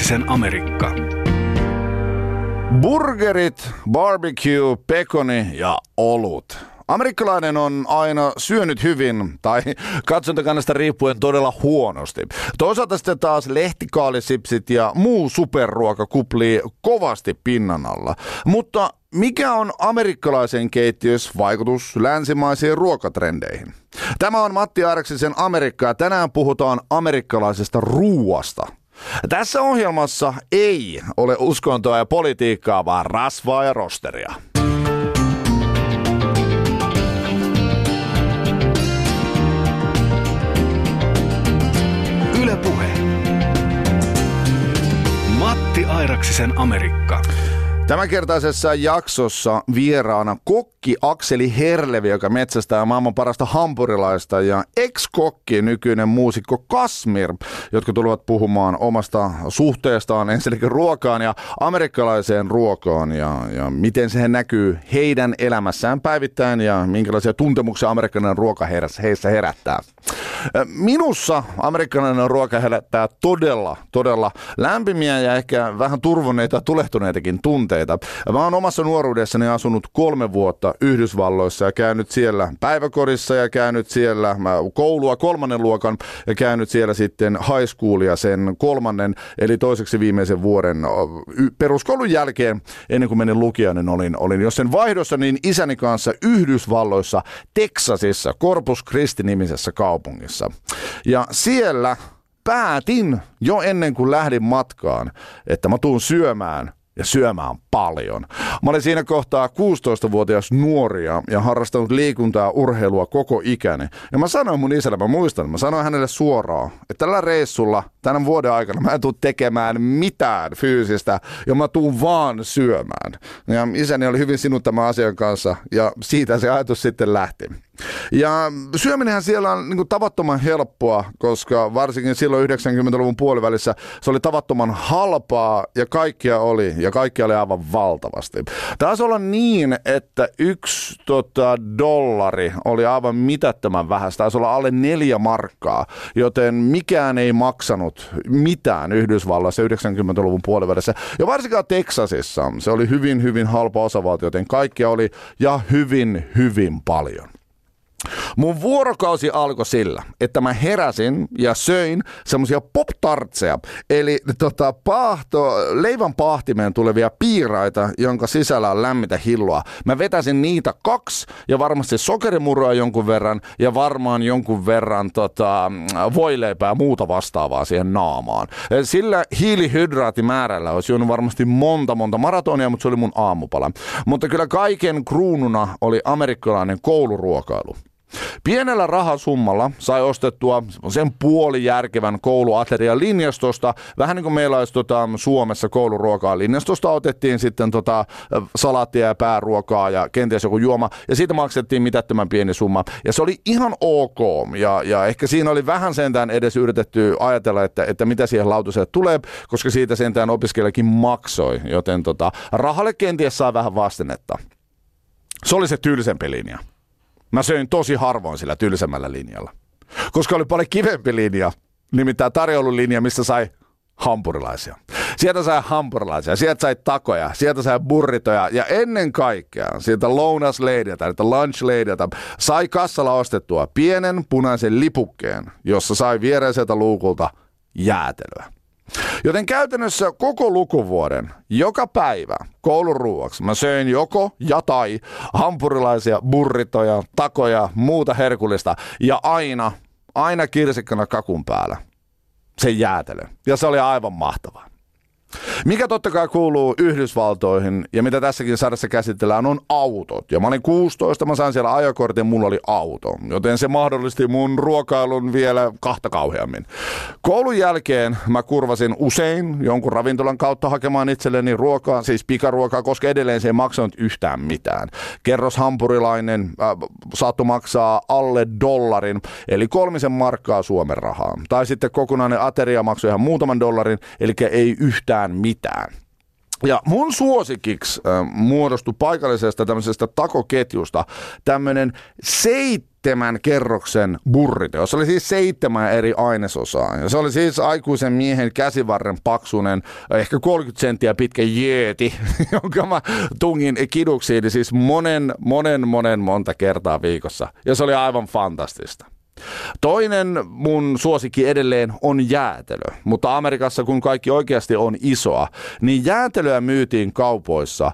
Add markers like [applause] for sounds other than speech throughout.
Airaksisen Amerikka. Burgerit, barbecue, pekoni ja olut. Amerikkalainen on aina syönyt hyvin, tai katsontakannasta riippuen todella huonosti. Toisaalta sitten taas lehtikaalisipsit ja muu superruoka kuplii kovasti pinnan alla. Mutta mikä on amerikkalaisen keittiössä vaikutus länsimaisiin ruokatrendeihin? Tämä on Matti Arksisen Amerikka ja tänään puhutaan amerikkalaisesta ruuasta. Tässä ohjelmassa ei ole uskontoa ja politiikkaa, vaan rasvaa ja rosteria. Yle Puhe. Matti Airaksisen Amerikka. Tämänkertaisessa jaksossa vieraana kokki Akseli Herlevi, joka metsästää maailman parasta hampurilaista, ja ex-kokki, nykyinen muusikko Kasmir, jotka tulevat puhumaan omasta suhteestaan ensinnäkin ruokaan ja amerikkalaiseen ruokaan, ja, ja miten se näkyy heidän elämässään päivittäin, ja minkälaisia tuntemuksia amerikkalainen ruoka heissä herättää. Minussa amerikkalainen ruoka herättää todella, todella lämpimiä ja ehkä vähän turvoneita, tulehtuneitakin tunteita. Mä oon omassa nuoruudessani asunut kolme vuotta Yhdysvalloissa ja käynyt siellä päiväkodissa ja käynyt siellä koulua kolmannen luokan ja käynyt siellä sitten high schoolia sen kolmannen eli toiseksi viimeisen vuoden peruskoulun jälkeen ennen kuin menin lukijan, niin olin, olin jos sen vaihdossa, niin isäni kanssa Yhdysvalloissa, Teksasissa, Corpus Christi-nimisessä kaupungissa. Ja siellä päätin jo ennen kuin lähdin matkaan, että mä tuun syömään ja syömään paljon. Mä olin siinä kohtaa 16-vuotias nuoria ja harrastanut liikuntaa urheilua koko ikäni. Ja mä sanoin mun isälle, mä muistan, mä sanoin hänelle suoraan, että tällä reissulla tänä vuoden aikana mä en tule tekemään mitään fyysistä ja mä tuun vaan syömään. Ja isäni oli hyvin sinut tämän asian kanssa ja siitä se ajatus sitten lähti. Ja syöminenhän siellä on niin tavattoman helppoa, koska varsinkin silloin 90-luvun puolivälissä se oli tavattoman halpaa ja kaikkia oli, ja kaikkia oli aivan valtavasti. Taisi olla niin, että yksi tota, dollari oli aivan mitättömän vähän, taisi olla alle neljä markkaa, joten mikään ei maksanut mitään Yhdysvalloissa 90-luvun puolivälissä. Ja varsinkaan Teksasissa se oli hyvin, hyvin halpa osavaltio, joten kaikkia oli ja hyvin, hyvin paljon. Mun vuorokausi alkoi sillä, että mä heräsin ja söin semmosia pop-tartseja, eli tota, paahto, leivän paahtimeen tulevia piiraita, jonka sisällä on lämmitä hilloa. Mä vetäsin niitä kaksi ja varmasti sokerimurroa jonkun verran ja varmaan jonkun verran tota, voileipää ja muuta vastaavaa siihen naamaan. Sillä hiilihydraatimäärällä olisi juonut varmasti monta monta maratonia, mutta se oli mun aamupala. Mutta kyllä kaiken kruununa oli amerikkalainen kouluruokailu. Pienellä rahasummalla sai ostettua sen puolijärkevän kouluaterian linjastosta. Vähän niin kuin meillä olisi tota, Suomessa kouluruokaa linjastosta otettiin sitten tota, salaattia ja pääruokaa ja kenties joku juoma. Ja siitä maksettiin mitättömän pieni summa. Ja se oli ihan ok. Ja, ja ehkä siinä oli vähän sentään edes yritetty ajatella, että, että mitä siihen lautaselle tulee, koska siitä sentään opiskelijakin maksoi. Joten tota, rahalle kenties saa vähän vastennetta. Se oli se tylsempi linja. Mä söin tosi harvoin sillä tylsemmällä linjalla. Koska oli paljon kivempi linja, nimittäin tarjoululinja, missä sai hampurilaisia. Sieltä sai hampurilaisia, sieltä sai takoja, sieltä sai burritoja ja ennen kaikkea sieltä lounasleidiltä, että lunchleidiltä sai kassalla ostettua pienen punaisen lipukkeen, jossa sai viereiseltä luukulta jäätelöä. Joten käytännössä koko lukuvuoden, joka päivä kouluruuaksi mä söin joko ja tai hampurilaisia, burritoja, takoja, muuta herkullista ja aina, aina kirsikkana kakun päällä se jäätelö. Ja se oli aivan mahtavaa. Mikä totta kai kuuluu Yhdysvaltoihin ja mitä tässäkin sarjassa käsitellään on autot. Ja mä olin 16, mä sain siellä ajokortin, mulla oli auto. Joten se mahdollisti mun ruokailun vielä kahta kauheammin. Koulun jälkeen mä kurvasin usein jonkun ravintolan kautta hakemaan itselleni ruokaa, siis pikaruokaa, koska edelleen se ei maksanut yhtään mitään. Kerros hampurilainen äh, saattoi maksaa alle dollarin, eli kolmisen markkaa Suomen rahaa. Tai sitten kokonainen ateria maksoi ihan muutaman dollarin, eli ei yhtään yhtään mitään. Ja mun suosikiksi äh, muodostui paikallisesta tämmöisestä takoketjusta tämmöinen seit seitsemän kerroksen burrito, jossa oli siis seitsemän eri ainesosaa. Ja se oli siis aikuisen miehen käsivarren paksunen, ehkä 30 senttiä pitkä jeeti, [laughs] jonka mä tungin kiduksiin siis monen, monen, monen monta kertaa viikossa. Ja se oli aivan fantastista. Toinen mun suosikki edelleen on jäätelö, mutta Amerikassa kun kaikki oikeasti on isoa, niin jäätelöä myytiin kaupoissa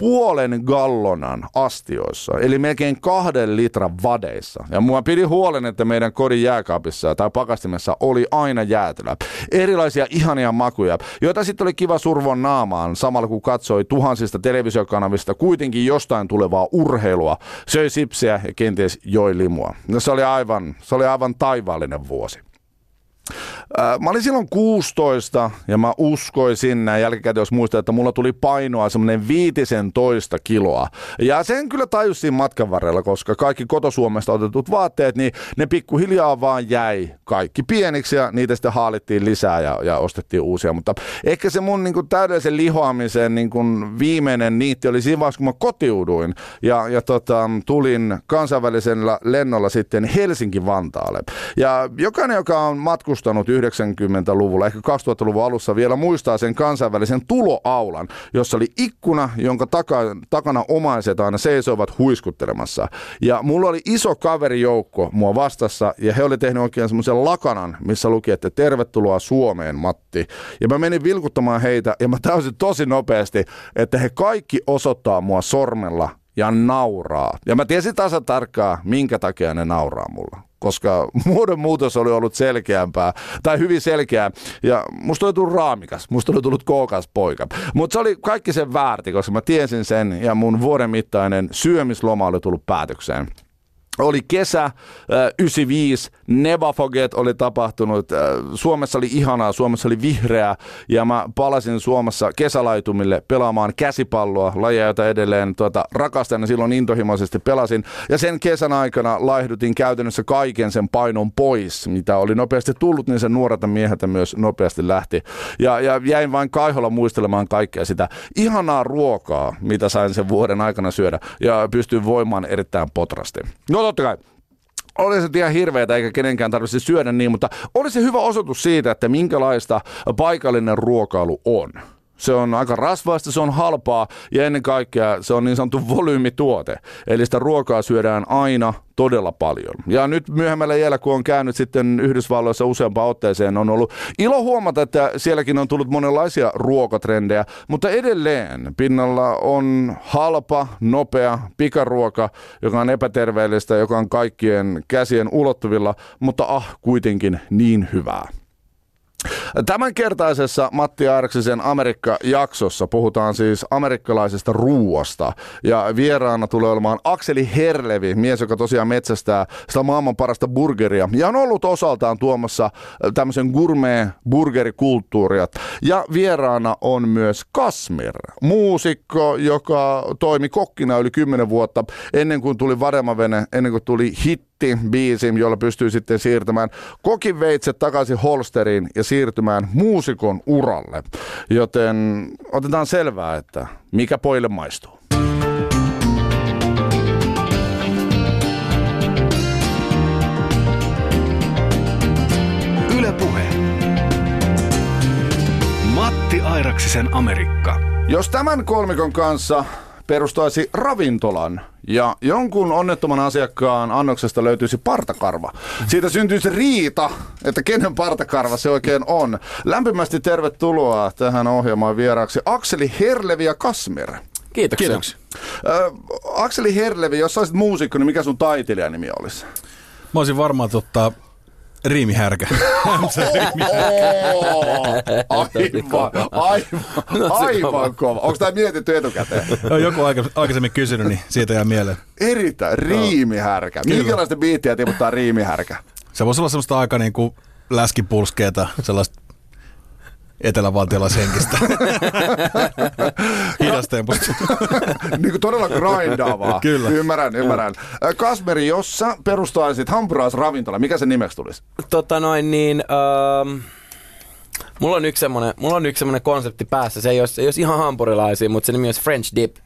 puolen gallonan astioissa, eli melkein kahden litran vadeissa. Ja mua pidi huolen, että meidän kodin jääkaapissa tai pakastimessa oli aina jäätelöä. Erilaisia ihania makuja, joita sitten oli kiva survoa naamaan samalla kun katsoi tuhansista televisiokanavista kuitenkin jostain tulevaa urheilua, söi sipsiä ja kenties joi limua. No se oli aivan se oli aivan taivaallinen vuosi. Mä olin silloin 16 ja mä uskoisin näin jälkikäteen, jos muistaa, että mulla tuli painoa semmoinen viitisen toista kiloa. Ja sen kyllä tajusin matkan varrella, koska kaikki kotosuomesta otetut vaatteet, niin ne pikkuhiljaa vaan jäi kaikki pieniksi ja niitä sitten haalittiin lisää ja, ja ostettiin uusia. Mutta ehkä se mun niin kuin, täydellisen lihoamisen niin kuin, viimeinen niitti oli siinä vaiheessa, kun mä kotiuduin ja, ja tota, tulin kansainvälisellä lennolla sitten Helsinki-Vantaalle. Ja jokainen, joka on matkustanut 90-luvulla, ehkä 2000-luvun alussa vielä muistaa sen kansainvälisen tuloaulan, jossa oli ikkuna, jonka taka, takana omaiset aina seisoivat huiskuttelemassa. Ja mulla oli iso kaverijoukko mua vastassa ja he oli tehnyt oikein semmoisen lakanan, missä luki, että tervetuloa Suomeen Matti. Ja mä menin vilkuttamaan heitä ja mä täysin tosi nopeasti, että he kaikki osoittaa mua sormella ja nauraa. Ja mä tiesin tasa tarkkaa, minkä takia ne nauraa mulla koska [laughs] muodon muutos oli ollut selkeämpää, tai hyvin selkeää, ja musta oli tullut raamikas, musta oli tullut kookas poika. Mutta se oli kaikki sen väärti, koska mä tiesin sen, ja mun vuoden mittainen syömisloma oli tullut päätökseen oli kesä äh, 95, Never Forget oli tapahtunut. Äh, Suomessa oli ihanaa, Suomessa oli vihreää ja mä palasin Suomessa kesälaitumille pelaamaan käsipalloa, lajia, jota edelleen tuota, rakastan ja silloin intohimoisesti pelasin. Ja sen kesän aikana laihdutin käytännössä kaiken sen painon pois, mitä oli nopeasti tullut, niin sen nuorelta mieheltä myös nopeasti lähti. Ja, ja jäin vain kaiholla muistelemaan kaikkea sitä ihanaa ruokaa, mitä sain sen vuoden aikana syödä ja pystyin voimaan erittäin potrasti. No totta kai oli se ihan hirveätä eikä kenenkään tarvitse syödä niin, mutta oli se hyvä osoitus siitä, että minkälaista paikallinen ruokailu on. Se on aika rasvaista, se on halpaa ja ennen kaikkea se on niin sanottu volyymituote. Eli sitä ruokaa syödään aina todella paljon. Ja nyt myöhemmällä jäljellä, kun on käynyt sitten Yhdysvalloissa useampaan otteeseen, on ollut ilo huomata, että sielläkin on tullut monenlaisia ruokatrendejä, mutta edelleen pinnalla on halpa, nopea pikaruoka, joka on epäterveellistä, joka on kaikkien käsien ulottuvilla, mutta ah, kuitenkin niin hyvää. Tämänkertaisessa Matti Arksisen Amerikka-jaksossa puhutaan siis amerikkalaisesta ruuasta. Ja vieraana tulee olemaan Akseli Herlevi, mies, joka tosiaan metsästää sitä maailman parasta burgeria. Ja on ollut osaltaan tuomassa tämmöisen gourmet-burgerikulttuuria. Ja vieraana on myös Kasmir, muusikko, joka toimi kokkina yli 10 vuotta ennen kuin tuli Vademavene, ennen kuin tuli hit biisi, jolla pystyy sitten siirtämään kokiveitset takaisin holsteriin ja siirtymään muusikon uralle. Joten otetaan selvää, että mikä poille maistuu. Yle Puhe. Matti Airaksisen Amerikka. Jos tämän kolmikon kanssa perustaisi ravintolan ja jonkun onnettoman asiakkaan annoksesta löytyisi partakarva. Siitä syntyisi riita, että kenen partakarva se oikein on. Lämpimästi tervetuloa tähän ohjelmaan vieraaksi Akseli Herlevi ja Kasmir. Kiitoksia. Kiitoksia. Äh, Akseli Herlevi, jos saisit muusikko, niin mikä sun taiteilijanimi olisi? Mä olisin varmaan tota, Riimihärkä. [laughs] aivan, aivan, aivan kova. Onko tämä mietitty etukäteen? Joku aikaisemmin kysynyt, niin siitä jää mieleen. Erittäin, riimihärkä. Minkälaista biittiä tiputtaa riimihärkä? Se voisi olla semmoista aika niin kuin läskipulskeeta, sellaista etelävaltiolaishenkistä. [laughs] Hidastemposta. [laughs] niin kuin todella grindaavaa. Kyllä. Ymmärrän, ymmärrän. Kasmeri, jos sä perustaisit hampurilaisravintola, mikä se nimeksi tulisi? Tota noin niin... Um... Mulla on yksi semmonen, mulla on yksi semmonen konsepti päässä. Se ei, ole, se ei ole ihan hampurilaisia, mutta se nimi on French Dip.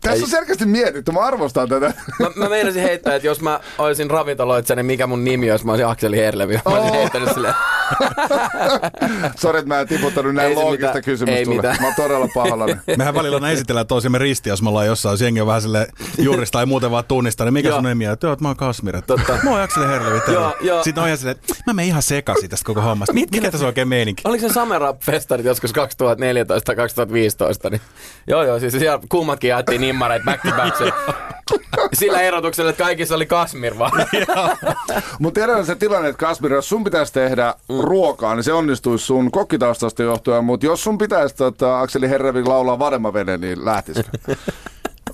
Tässä on selkeästi mietitty, mä arvostan tätä. Mä, mä meinasin heittää, että jos mä olisin ravintoloitsija, niin mikä mun nimi olisi, mä olisin Akseli Herlevi. Mä olisin Oh. heittänyt silleen. [laughs] Sori, että mä en tiputtanut näin loogista kysymystä Ei sulle. mitään. Mä oon todella pahallani. [laughs] Mehän välillä esitellään toisiamme ristiä, jos me ollaan jossain, jos jengi on vähän sille juurista tai muuten vaan tunnistaa, niin mikä sun nimi on? Joo, mä oon Kasmir. Totta. Mä oon Akseli Herlevi. terve. Joo, joo. Sitten on ihan silleen, että mä menen ihan sekaisin tästä koko hommasta. Mit- Mikä tässä on oikein meininki? Oliko se Samerap-festarit joskus 2014 tai 2015? Niin, joo, joo, siis siellä kummatkin jaettiin nimmareita back to back. Sillä erotuksella, että kaikissa oli Kasmir vaan. [laughs] Mutta tiedän se tilanne, että Kasmir, jos sun pitäisi tehdä Mm. ruokaa, niin se onnistuisi sun kokkitaustasta johtuen. Mutta jos sun pitäisi tota, Akseli Herrevik laulaa Vademavene, niin lähtisikö? [laughs]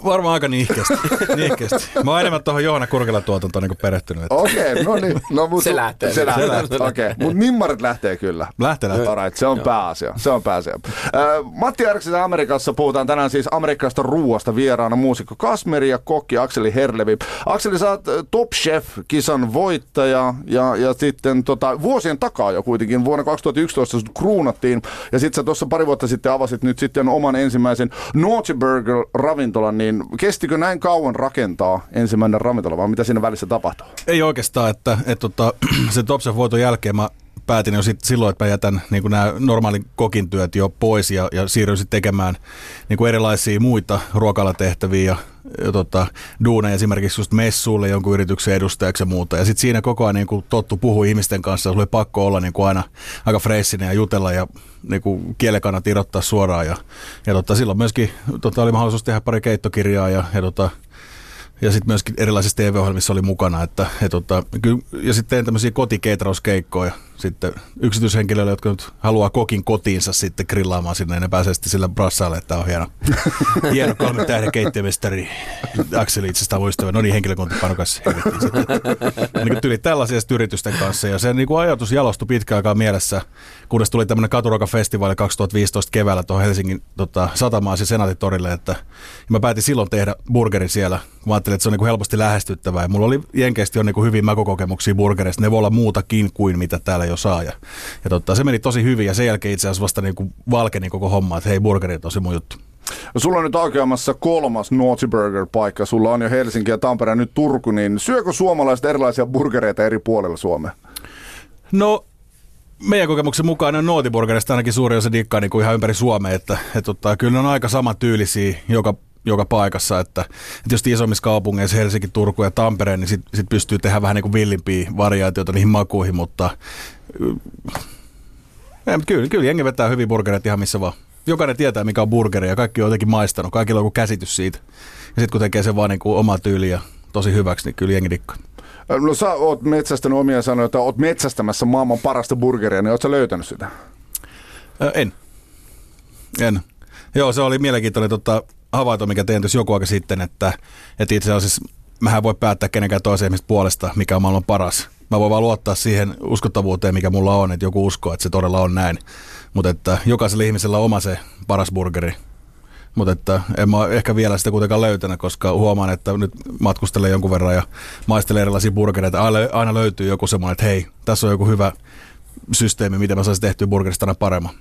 Varmaan aika niihkeästi. [laughs] niihkeästi. Mä oon enemmän tuohon Johanna Kurkelan tuotantoon niin perehtynyt. Että Okei, okay, no niin. No, mut Se lähtee. Se Se lähtee, lähtee. okei. Okay. Mutta nimmarit lähtee kyllä. lähtee lähtee. Alright, se on pääasia. Se on pääasia. Äh, Matti Arksisen Amerikassa puhutaan tänään siis amerikkalaisesta ruuasta vieraana muusikko Kasmeri ja kokki Akseli Herlevi. Akseli, sä oot Top Chef-kisan voittaja ja, ja sitten tota, vuosien takaa jo kuitenkin vuonna 2011 sut kruunattiin ja sitten sä tuossa pari vuotta sitten avasit nyt sitten oman ensimmäisen Naughty Burger ravintolan, niin kestikö näin kauan rakentaa ensimmäinen ravintola vai mitä siinä välissä tapahtuu? Ei oikeastaan, että, että tota, [clears throat] se Topsen voiton jälkeen mä päätin jo sit silloin, että mä jätän niin nämä normaalin kokin työt jo pois ja, ja siirryin sitten tekemään niin erilaisia muita ruokalatehtäviä ja, ja tota, duuneja esimerkiksi just messuille jonkun yrityksen edustajaksi ja muuta. Ja sitten siinä koko ajan niin tottu puhua ihmisten kanssa, sulla oli pakko olla niin aina aika freissinen ja jutella ja niin kuin kielekannat irrottaa suoraan. Ja, ja tota, silloin myöskin tota, oli mahdollisuus tehdä pari keittokirjaa ja, ja tota, ja sitten myöskin erilaisissa TV-ohjelmissa oli mukana. Että, et, tota, ja sitten tein tämmöisiä kotikeitrauskeikkoja sitten yksityishenkilöille, jotka nyt haluaa kokin kotiinsa sitten grillaamaan sinne, ja ne pääsee sitten sillä brassaalle, että on hieno, [laughs] hieno kolme tähden keittiömestari Akseli itsestä muistava. No niin, henkilökuntapainokas heitettiin sitten. niin tyli tällaisia yritysten kanssa. Ja se niin kuin ajatus jalostui pitkään aikaa mielessä, kunnes tuli tämmöinen katuruokafestivaali 2015 keväällä tuohon Helsingin tota, satamaan siis Senaatitorille, että ja mä päätin silloin tehdä burgerin siellä. Mä ajattelin, että se on niin kuin helposti lähestyttävää. Ja mulla oli jenkeisesti on niin kuin hyviä makokokemuksia burgereista. Ne voi olla muutakin kuin mitä täällä jo saa. Ja, ja tota, se meni tosi hyvin ja sen jälkeen itse asiassa vasta niin kuin valkeni koko homma, että hei burgeri on tosi mun juttu. No, sulla on nyt aukeamassa kolmas Naughty Burger-paikka. Sulla on jo Helsinki ja Tampere ja nyt Turku, niin syökö suomalaiset erilaisia burgereita eri puolilla Suomea? No meidän kokemuksen mukaan on nootiburgerista ainakin suuri osa dikkaa niin kuin ihan ympäri Suomea, että, että, että kyllä ne on aika samantyylisiä joka, joka paikassa, että, että jos isommissa kaupungeissa Helsinki, Turku ja Tampere, niin sitten sit pystyy tehdä vähän niin kuin villimpiä variaatioita niihin makuihin, mutta kyllä, kyllä jengi vetää hyvin burgereita ihan missä vaan. Jokainen tietää, mikä on burgeri ja kaikki on jotenkin maistanut. Kaikilla on joku käsitys siitä. Ja sitten kun tekee sen vaan niin kuin oma tyyli ja tosi hyväksi, niin kyllä jengi dikkaa. No sä oot metsästänyt omia sanoja, että oot metsästämässä maailman parasta burgeria, niin oot sä löytänyt sitä? Ö, en. En. Joo, se oli mielenkiintoinen tota, havainto, mikä tein tuossa joku aika sitten, että, että itse asiassa mähän voi päättää kenenkään toisen ihmistä puolesta, mikä on maailman paras. Mä voin vaan luottaa siihen uskottavuuteen, mikä mulla on, että joku uskoo, että se todella on näin. Mutta että jokaisella ihmisellä on oma se paras burgeri. Mutta että en mä ehkä vielä sitä kuitenkaan löytänyt, koska huomaan, että nyt matkustelen jonkun verran ja maistelen erilaisia burgereita. Aina, aina löytyy joku semmoinen, että hei, tässä on joku hyvä systeemi, miten mä saisin tehtyä burgerista aina paremman.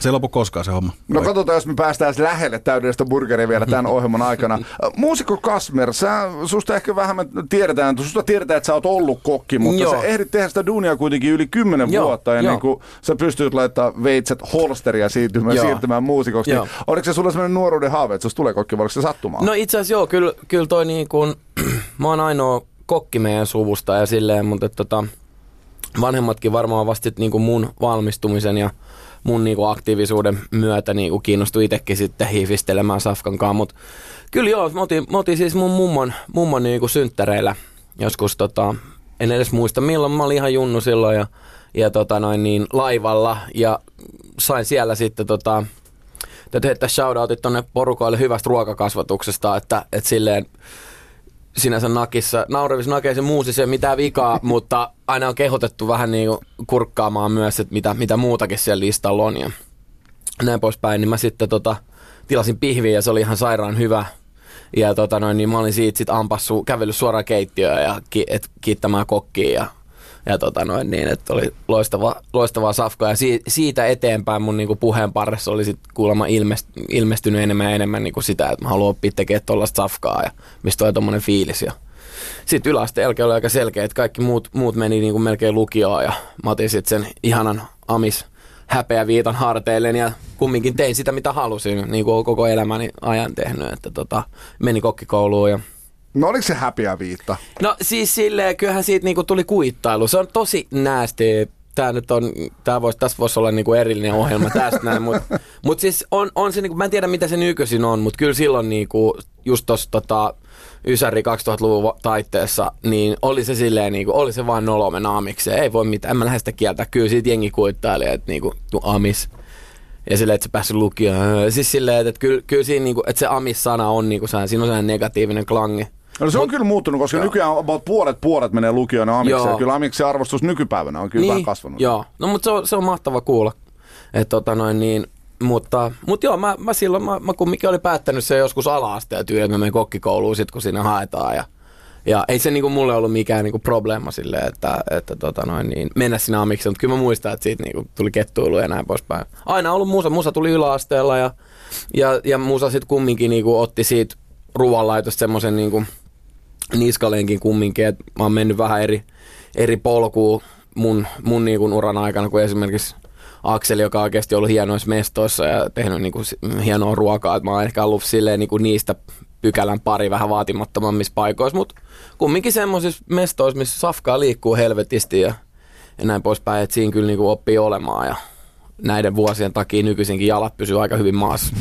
Se ei lopu koskaan se homma. No katsotaan, jos me päästään lähelle täydellistä burgeria vielä tämän [laughs] ohjelman aikana. Muusikko Kasmer, sä, susta ehkä vähemmän tiedetään, susta tiedetään, että sä oot ollut kokki, mutta Joo. sä ehdit tehdä sitä duunia kuitenkin yli kymmenen Joo, vuotta ennen joo. kuin sä pystyt laittaa veitset holsteria siirtymään, Joo. siirtymään muusikoksi. Joo. Niin, oliko se sulla sellainen nuoruuden haave, että susta tulee kokki, vai oliko se sattumaa? No itse asiassa joo, kyllä, kyllä toi niin kuin, [clears throat] mä oon ainoa kokki meidän suvusta ja silleen, mutta tota, vanhemmatkin varmaan vasta niin kuin mun valmistumisen ja mun niin kuin aktiivisuuden myötä niin kuin kiinnostui itsekin sitten hiifistelemään Safkankaan, mutta kyllä joo, mä otin, mä otin siis mun mummon, mummon niin kuin synttäreillä joskus tota, en edes muista milloin, mä olin ihan junnu silloin ja, ja tota noin niin laivalla ja sain siellä sitten tota, täytyy heittää shoutoutit tonne porukoille hyvästä ruokakasvatuksesta, että, että silleen sinänsä nakissa, nauravis nakeisen muusissa ei ole mitään vikaa, [laughs] mutta aina on kehotettu vähän niin kurkkaamaan myös, että mitä, mitä muutakin siellä listalla on ja näin poispäin, niin mä sitten tota, tilasin pihviä ja se oli ihan sairaan hyvä. Ja tota noin, niin mä olin siitä sit ampassu, kävellyt suoraan keittiöön ja ki, et, kiittämään kokkia ja ja tota noin, niin, että oli loistava, loistavaa safkaa. Ja si, siitä eteenpäin mun niinku puheen parissa oli sit kuulemma ilmest, ilmestynyt enemmän ja enemmän niinku sitä, että mä haluan oppia tekemään tuollaista safkaa ja mistä tulee tommonen fiilis. Ja sitten yläasteella oli aika selkeä, että kaikki muut, muut meni niinku melkein lukioon ja mä otin sitten sen ihanan amis häpeä viitan harteilleen ja kumminkin tein sitä, mitä halusin, niin kuin koko elämäni ajan tehnyt, että tota, meni kokkikouluun ja No oliko se häpeä viitta? No siis silleen, kyllähän siitä niinku tuli kuittailu. Se on tosi näästi. Tää nyt on, tää vois, tässä voisi olla niinku erillinen ohjelma tästä näin, mutta [laughs] mut siis on, on se, niinku, mä en tiedä mitä se nykyisin on, mutta kyllä silloin niinku, just tuossa tota, Ysäri 2000-luvun taitteessa, niin oli se silleen, niinku, oli se vaan nolomen aamikseen. Ei voi mitään, en mä lähde sitä kieltä. Kyllä siitä jengi kuittaili, että niinku, amis. Ja silleen, että se päässyt lukioon. Siis silleen, että, että kyllä, kyllä siinä, niinku, että se amis-sana on, niinku, siinä on sellainen negatiivinen klangi. No se on kyllä muuttunut, koska joo. nykyään about puolet puolet menee lukioon amikseen. Kyllä amiksen arvostus nykypäivänä on kyllä niin, vähän kasvanut. Joo, no mutta se on, se on mahtava kuulla. Et, tota noin, niin, mutta, mutta joo, mä, mä silloin, mä, mä kumminkin olin päättänyt se joskus ala-asteen tyyli, että mä menen kokkikouluun sit, kun siinä haetaan. Ja, ja ei se niinku mulle ollut mikään niinku probleema silleen, että, että tota noin, niin, mennä sinä amikseen, mutta kyllä mä muistan, että siitä niinku tuli kettuilu ja näin poispäin. Aina ollut musa, musa tuli yläasteella ja, ja, ja musa sitten kumminkin niinku otti siitä ruoanlaitosta semmoisen niinku, niskalenkin kumminkin, että mä oon mennyt vähän eri, eri polkuun mun, mun niin kuin uran aikana kuin esimerkiksi Akseli, joka on oikeasti ollut hienoissa mestoissa ja tehnyt niin kuin hienoa ruokaa. Että mä oon ehkä ollut silleen niin kuin niistä pykälän pari vähän vaatimattomammissa paikoissa, mutta kumminkin semmoisissa mestoissa, missä safkaa liikkuu helvetisti ja, ja näin poispäin, että siinä kyllä niin kuin oppii olemaan ja näiden vuosien takia nykyisinkin jalat pysyy aika hyvin maassa.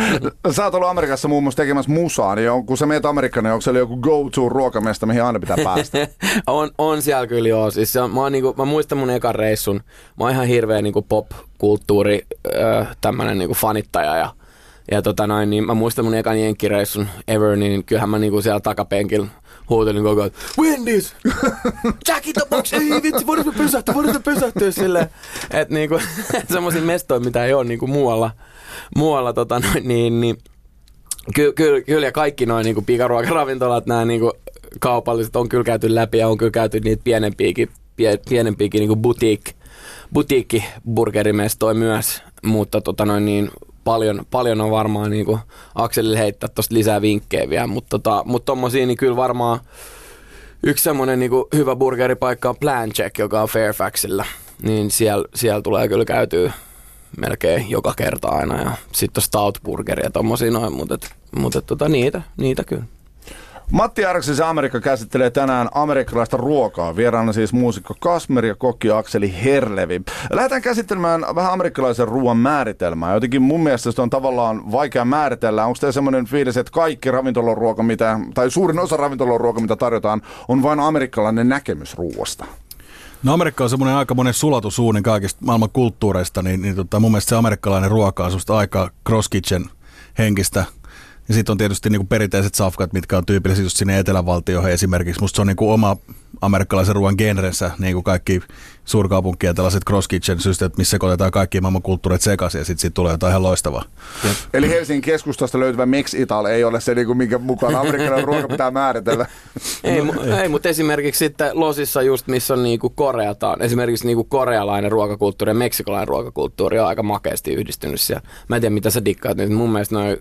[laughs] Sä oot ollut Amerikassa muun muassa tekemässä musaa, niin on, kun sä meet Amerikkaan, niin onko siellä joku go-to ruokamesta, mihin aina pitää päästä? [laughs] on, on siellä kyllä joo. Siis se on, mä, oon, niinku, mä muistan mun ekan reissun. Mä oon ihan hirveä niinku pop-kulttuuri, äh, tämmönen niinku fanittaja ja ja tota noin, niin mä muistan mun ekan jenkkireissun ever, niin kyllähän mä niinku siellä takapenkillä huutelin koko ajan, Wendy's! [laughs] Jack in the box! Ei vitsi, voidaan pysähtyä, voidaan pysähtyä silleen. Että niinku, [laughs] semmoisia mestoja, mitä ei ole niinku muualla, muualla tota noin, niin, niin Ky- ky- kyllä, ja kaikki noin niin pikaruokaravintolat, nämä niin kaupalliset on kyllä käyty läpi ja on kyllä käyty niitä pienempiäkin, pie, pienempiäkin niin boutique, boutique-burgerimestoja myös, mutta tota noin, niin paljon, paljon on varmaan niin kuin Akselille heittää tuosta lisää vinkkejä vielä, mutta tota, mut tommosia niin kyllä varmaan yksi semmoinen niin hyvä burgeripaikka on Plan Check, joka on Fairfaxilla, niin siellä, siellä tulee kyllä käytyä melkein joka kerta aina ja sitten on Stout Burger ja tommosia noin, mutta, mutta tota, niitä, niitä kyllä. Matti Arksisen Amerikka käsittelee tänään amerikkalaista ruokaa. Vieraana siis muusikko Kasmer ja kokki Akseli Herlevi. Lähdetään käsittelemään vähän amerikkalaisen ruoan määritelmää. Jotenkin mun mielestä se on tavallaan vaikea määritellä. Onko tämä semmoinen fiilis, että kaikki ravintolaruoka, mitä, tai suurin osa ravintolaruoka, mitä tarjotaan, on vain amerikkalainen näkemys ruoasta? No Amerikka on semmoinen aika monen sulatusuuni kaikista maailman kulttuureista, niin, niin tota, mun mielestä se amerikkalainen ruoka on semmoista aika cross kitchen henkistä – ja sitten on tietysti niinku perinteiset safkat, mitkä on tyypillisiä just sinne etelävaltioihin esimerkiksi. Musta se on niinku oma amerikkalaisen ruoan genrensä, niin kuin kaikki suurkaupunkien tällaiset cross kitchen systeemit, missä kotetaan kaikki maailman kulttuurit sekaisin ja sitten sit tulee jotain ihan loistavaa. Jep. Eli Helsingin keskustasta löytyvä Mex Ital ei ole se, niinku, minkä mukaan amerikkalainen ruoka pitää määritellä. [laughs] ei, mu- ei mutta esimerkiksi sitten Losissa just missä on niinku koreataan, esimerkiksi niinku korealainen ruokakulttuuri ja meksikolainen ruokakulttuuri on aika makeasti yhdistynyt siellä. Mä en tiedä mitä sä dikkaat, niin mun mielestä noin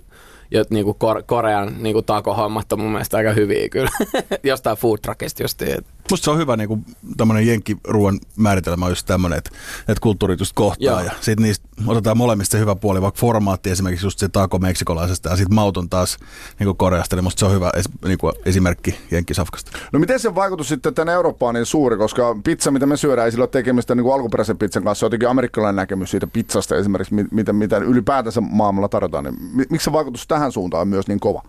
niin kuin Kor- Korean niin takohommat on mun mielestä aika hyviä kyllä. [laughs] Jostain food truckista justiin. Musta se on hyvä niin kuin, tämmöinen jenkkiruoan määritelmä on just tämmöinen, että, että kulttuurit just kohtaa. Joo. Ja sitten niistä otetaan molemmista se hyvä puoli, vaikka formaatti esimerkiksi just se taako meksikolaisesta ja sitten mauton taas niin kuin Koreasta, niin musta se on hyvä es, niin kuin esimerkki jenkkisafkasta. No miten se vaikutus sitten tänne Eurooppaan niin suuri, koska pizza, mitä me syödään, ei sillä ole tekemistä niin kuin alkuperäisen pizzan kanssa. Se on jotenkin amerikkalainen näkemys siitä pizzasta esimerkiksi, mitä, mitä ylipäätänsä maailmalla tarjotaan. Niin miksi se vaikutus tähän suuntaan on myös niin kova?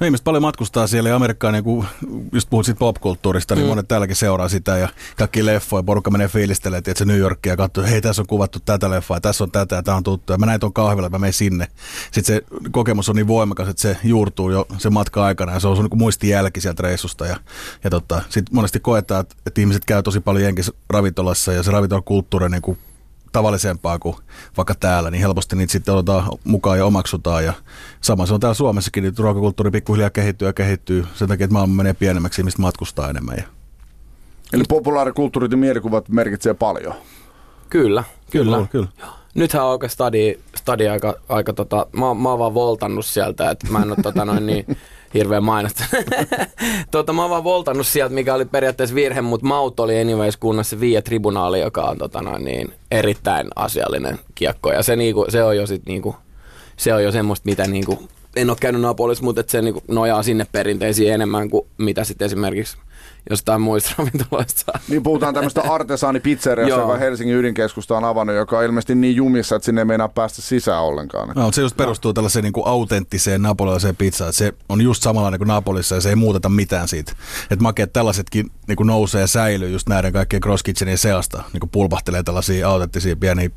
No ihmiset paljon matkustaa siellä ja Amerikkaan, niin kun just puhut siitä popkulttuurista, niin mm. monet täälläkin seuraa sitä ja kaikki leffoja, porukka menee fiilistelemään, että se New Yorkia ja katsoo, hei tässä on kuvattu tätä leffaa, tässä on tätä ja tämä on tuttu ja mä näin tuon kahvilla, mä menen sinne. Sitten se kokemus on niin voimakas, että se juurtuu jo se matka aikana ja se on sun niin muistijälki sieltä reissusta ja, ja tota, sitten monesti koetaan, että, että ihmiset käy tosi paljon jenkis ravintolassa ja se ravintolakulttuuri niin kuin tavallisempaa kuin vaikka täällä, niin helposti niitä sitten otetaan mukaan ja omaksutaan. Ja sama se on täällä Suomessakin, että ruokakulttuuri pikkuhiljaa kehittyy ja kehittyy sen takia, että maailma menee pienemmäksi, mistä matkustaa enemmän. Ja Eli populaarikulttuurit ja mielikuvat merkitsee paljon. Kyllä, Kyllä, kyllä. kyllä. Nythän on oikein stadi, stadi aika, aika tota, mä, mä oon vaan voltannut sieltä, että mä en ole tota noin niin hirveän mainosta. [laughs] tota, mä oon vaan voltannut sieltä, mikä oli periaatteessa virhe, mutta Maut oli anyways kunnassa Via Tribunaali, joka on tota noin niin erittäin asiallinen kiekko. Ja se, niinku, se on jo sit niinku, se on jo semmoista, mitä niinku, en ole käynyt Napolissa, mutta se niinku nojaa sinne perinteisiin enemmän kuin mitä sitten esimerkiksi jostain muista [laughs] ravintoloista. Niin puhutaan tämmöistä artesaanipizzeriasta, joka Helsingin ydinkeskusta on avannut, joka on ilmeisesti niin jumissa, että sinne ei meinaa päästä sisään ollenkaan. No, mutta se just perustuu tällaiseen niin kuin autenttiseen napolilaiseen pizzaan, se on just samanlainen kuin Napolissa ja se ei muuteta mitään siitä. Että makeet tällaisetkin niin kuin nousee ja säilyy just näiden kaikkien cross kitchenien seasta, niin kuin pulpahtelee tällaisia autenttisia pieniä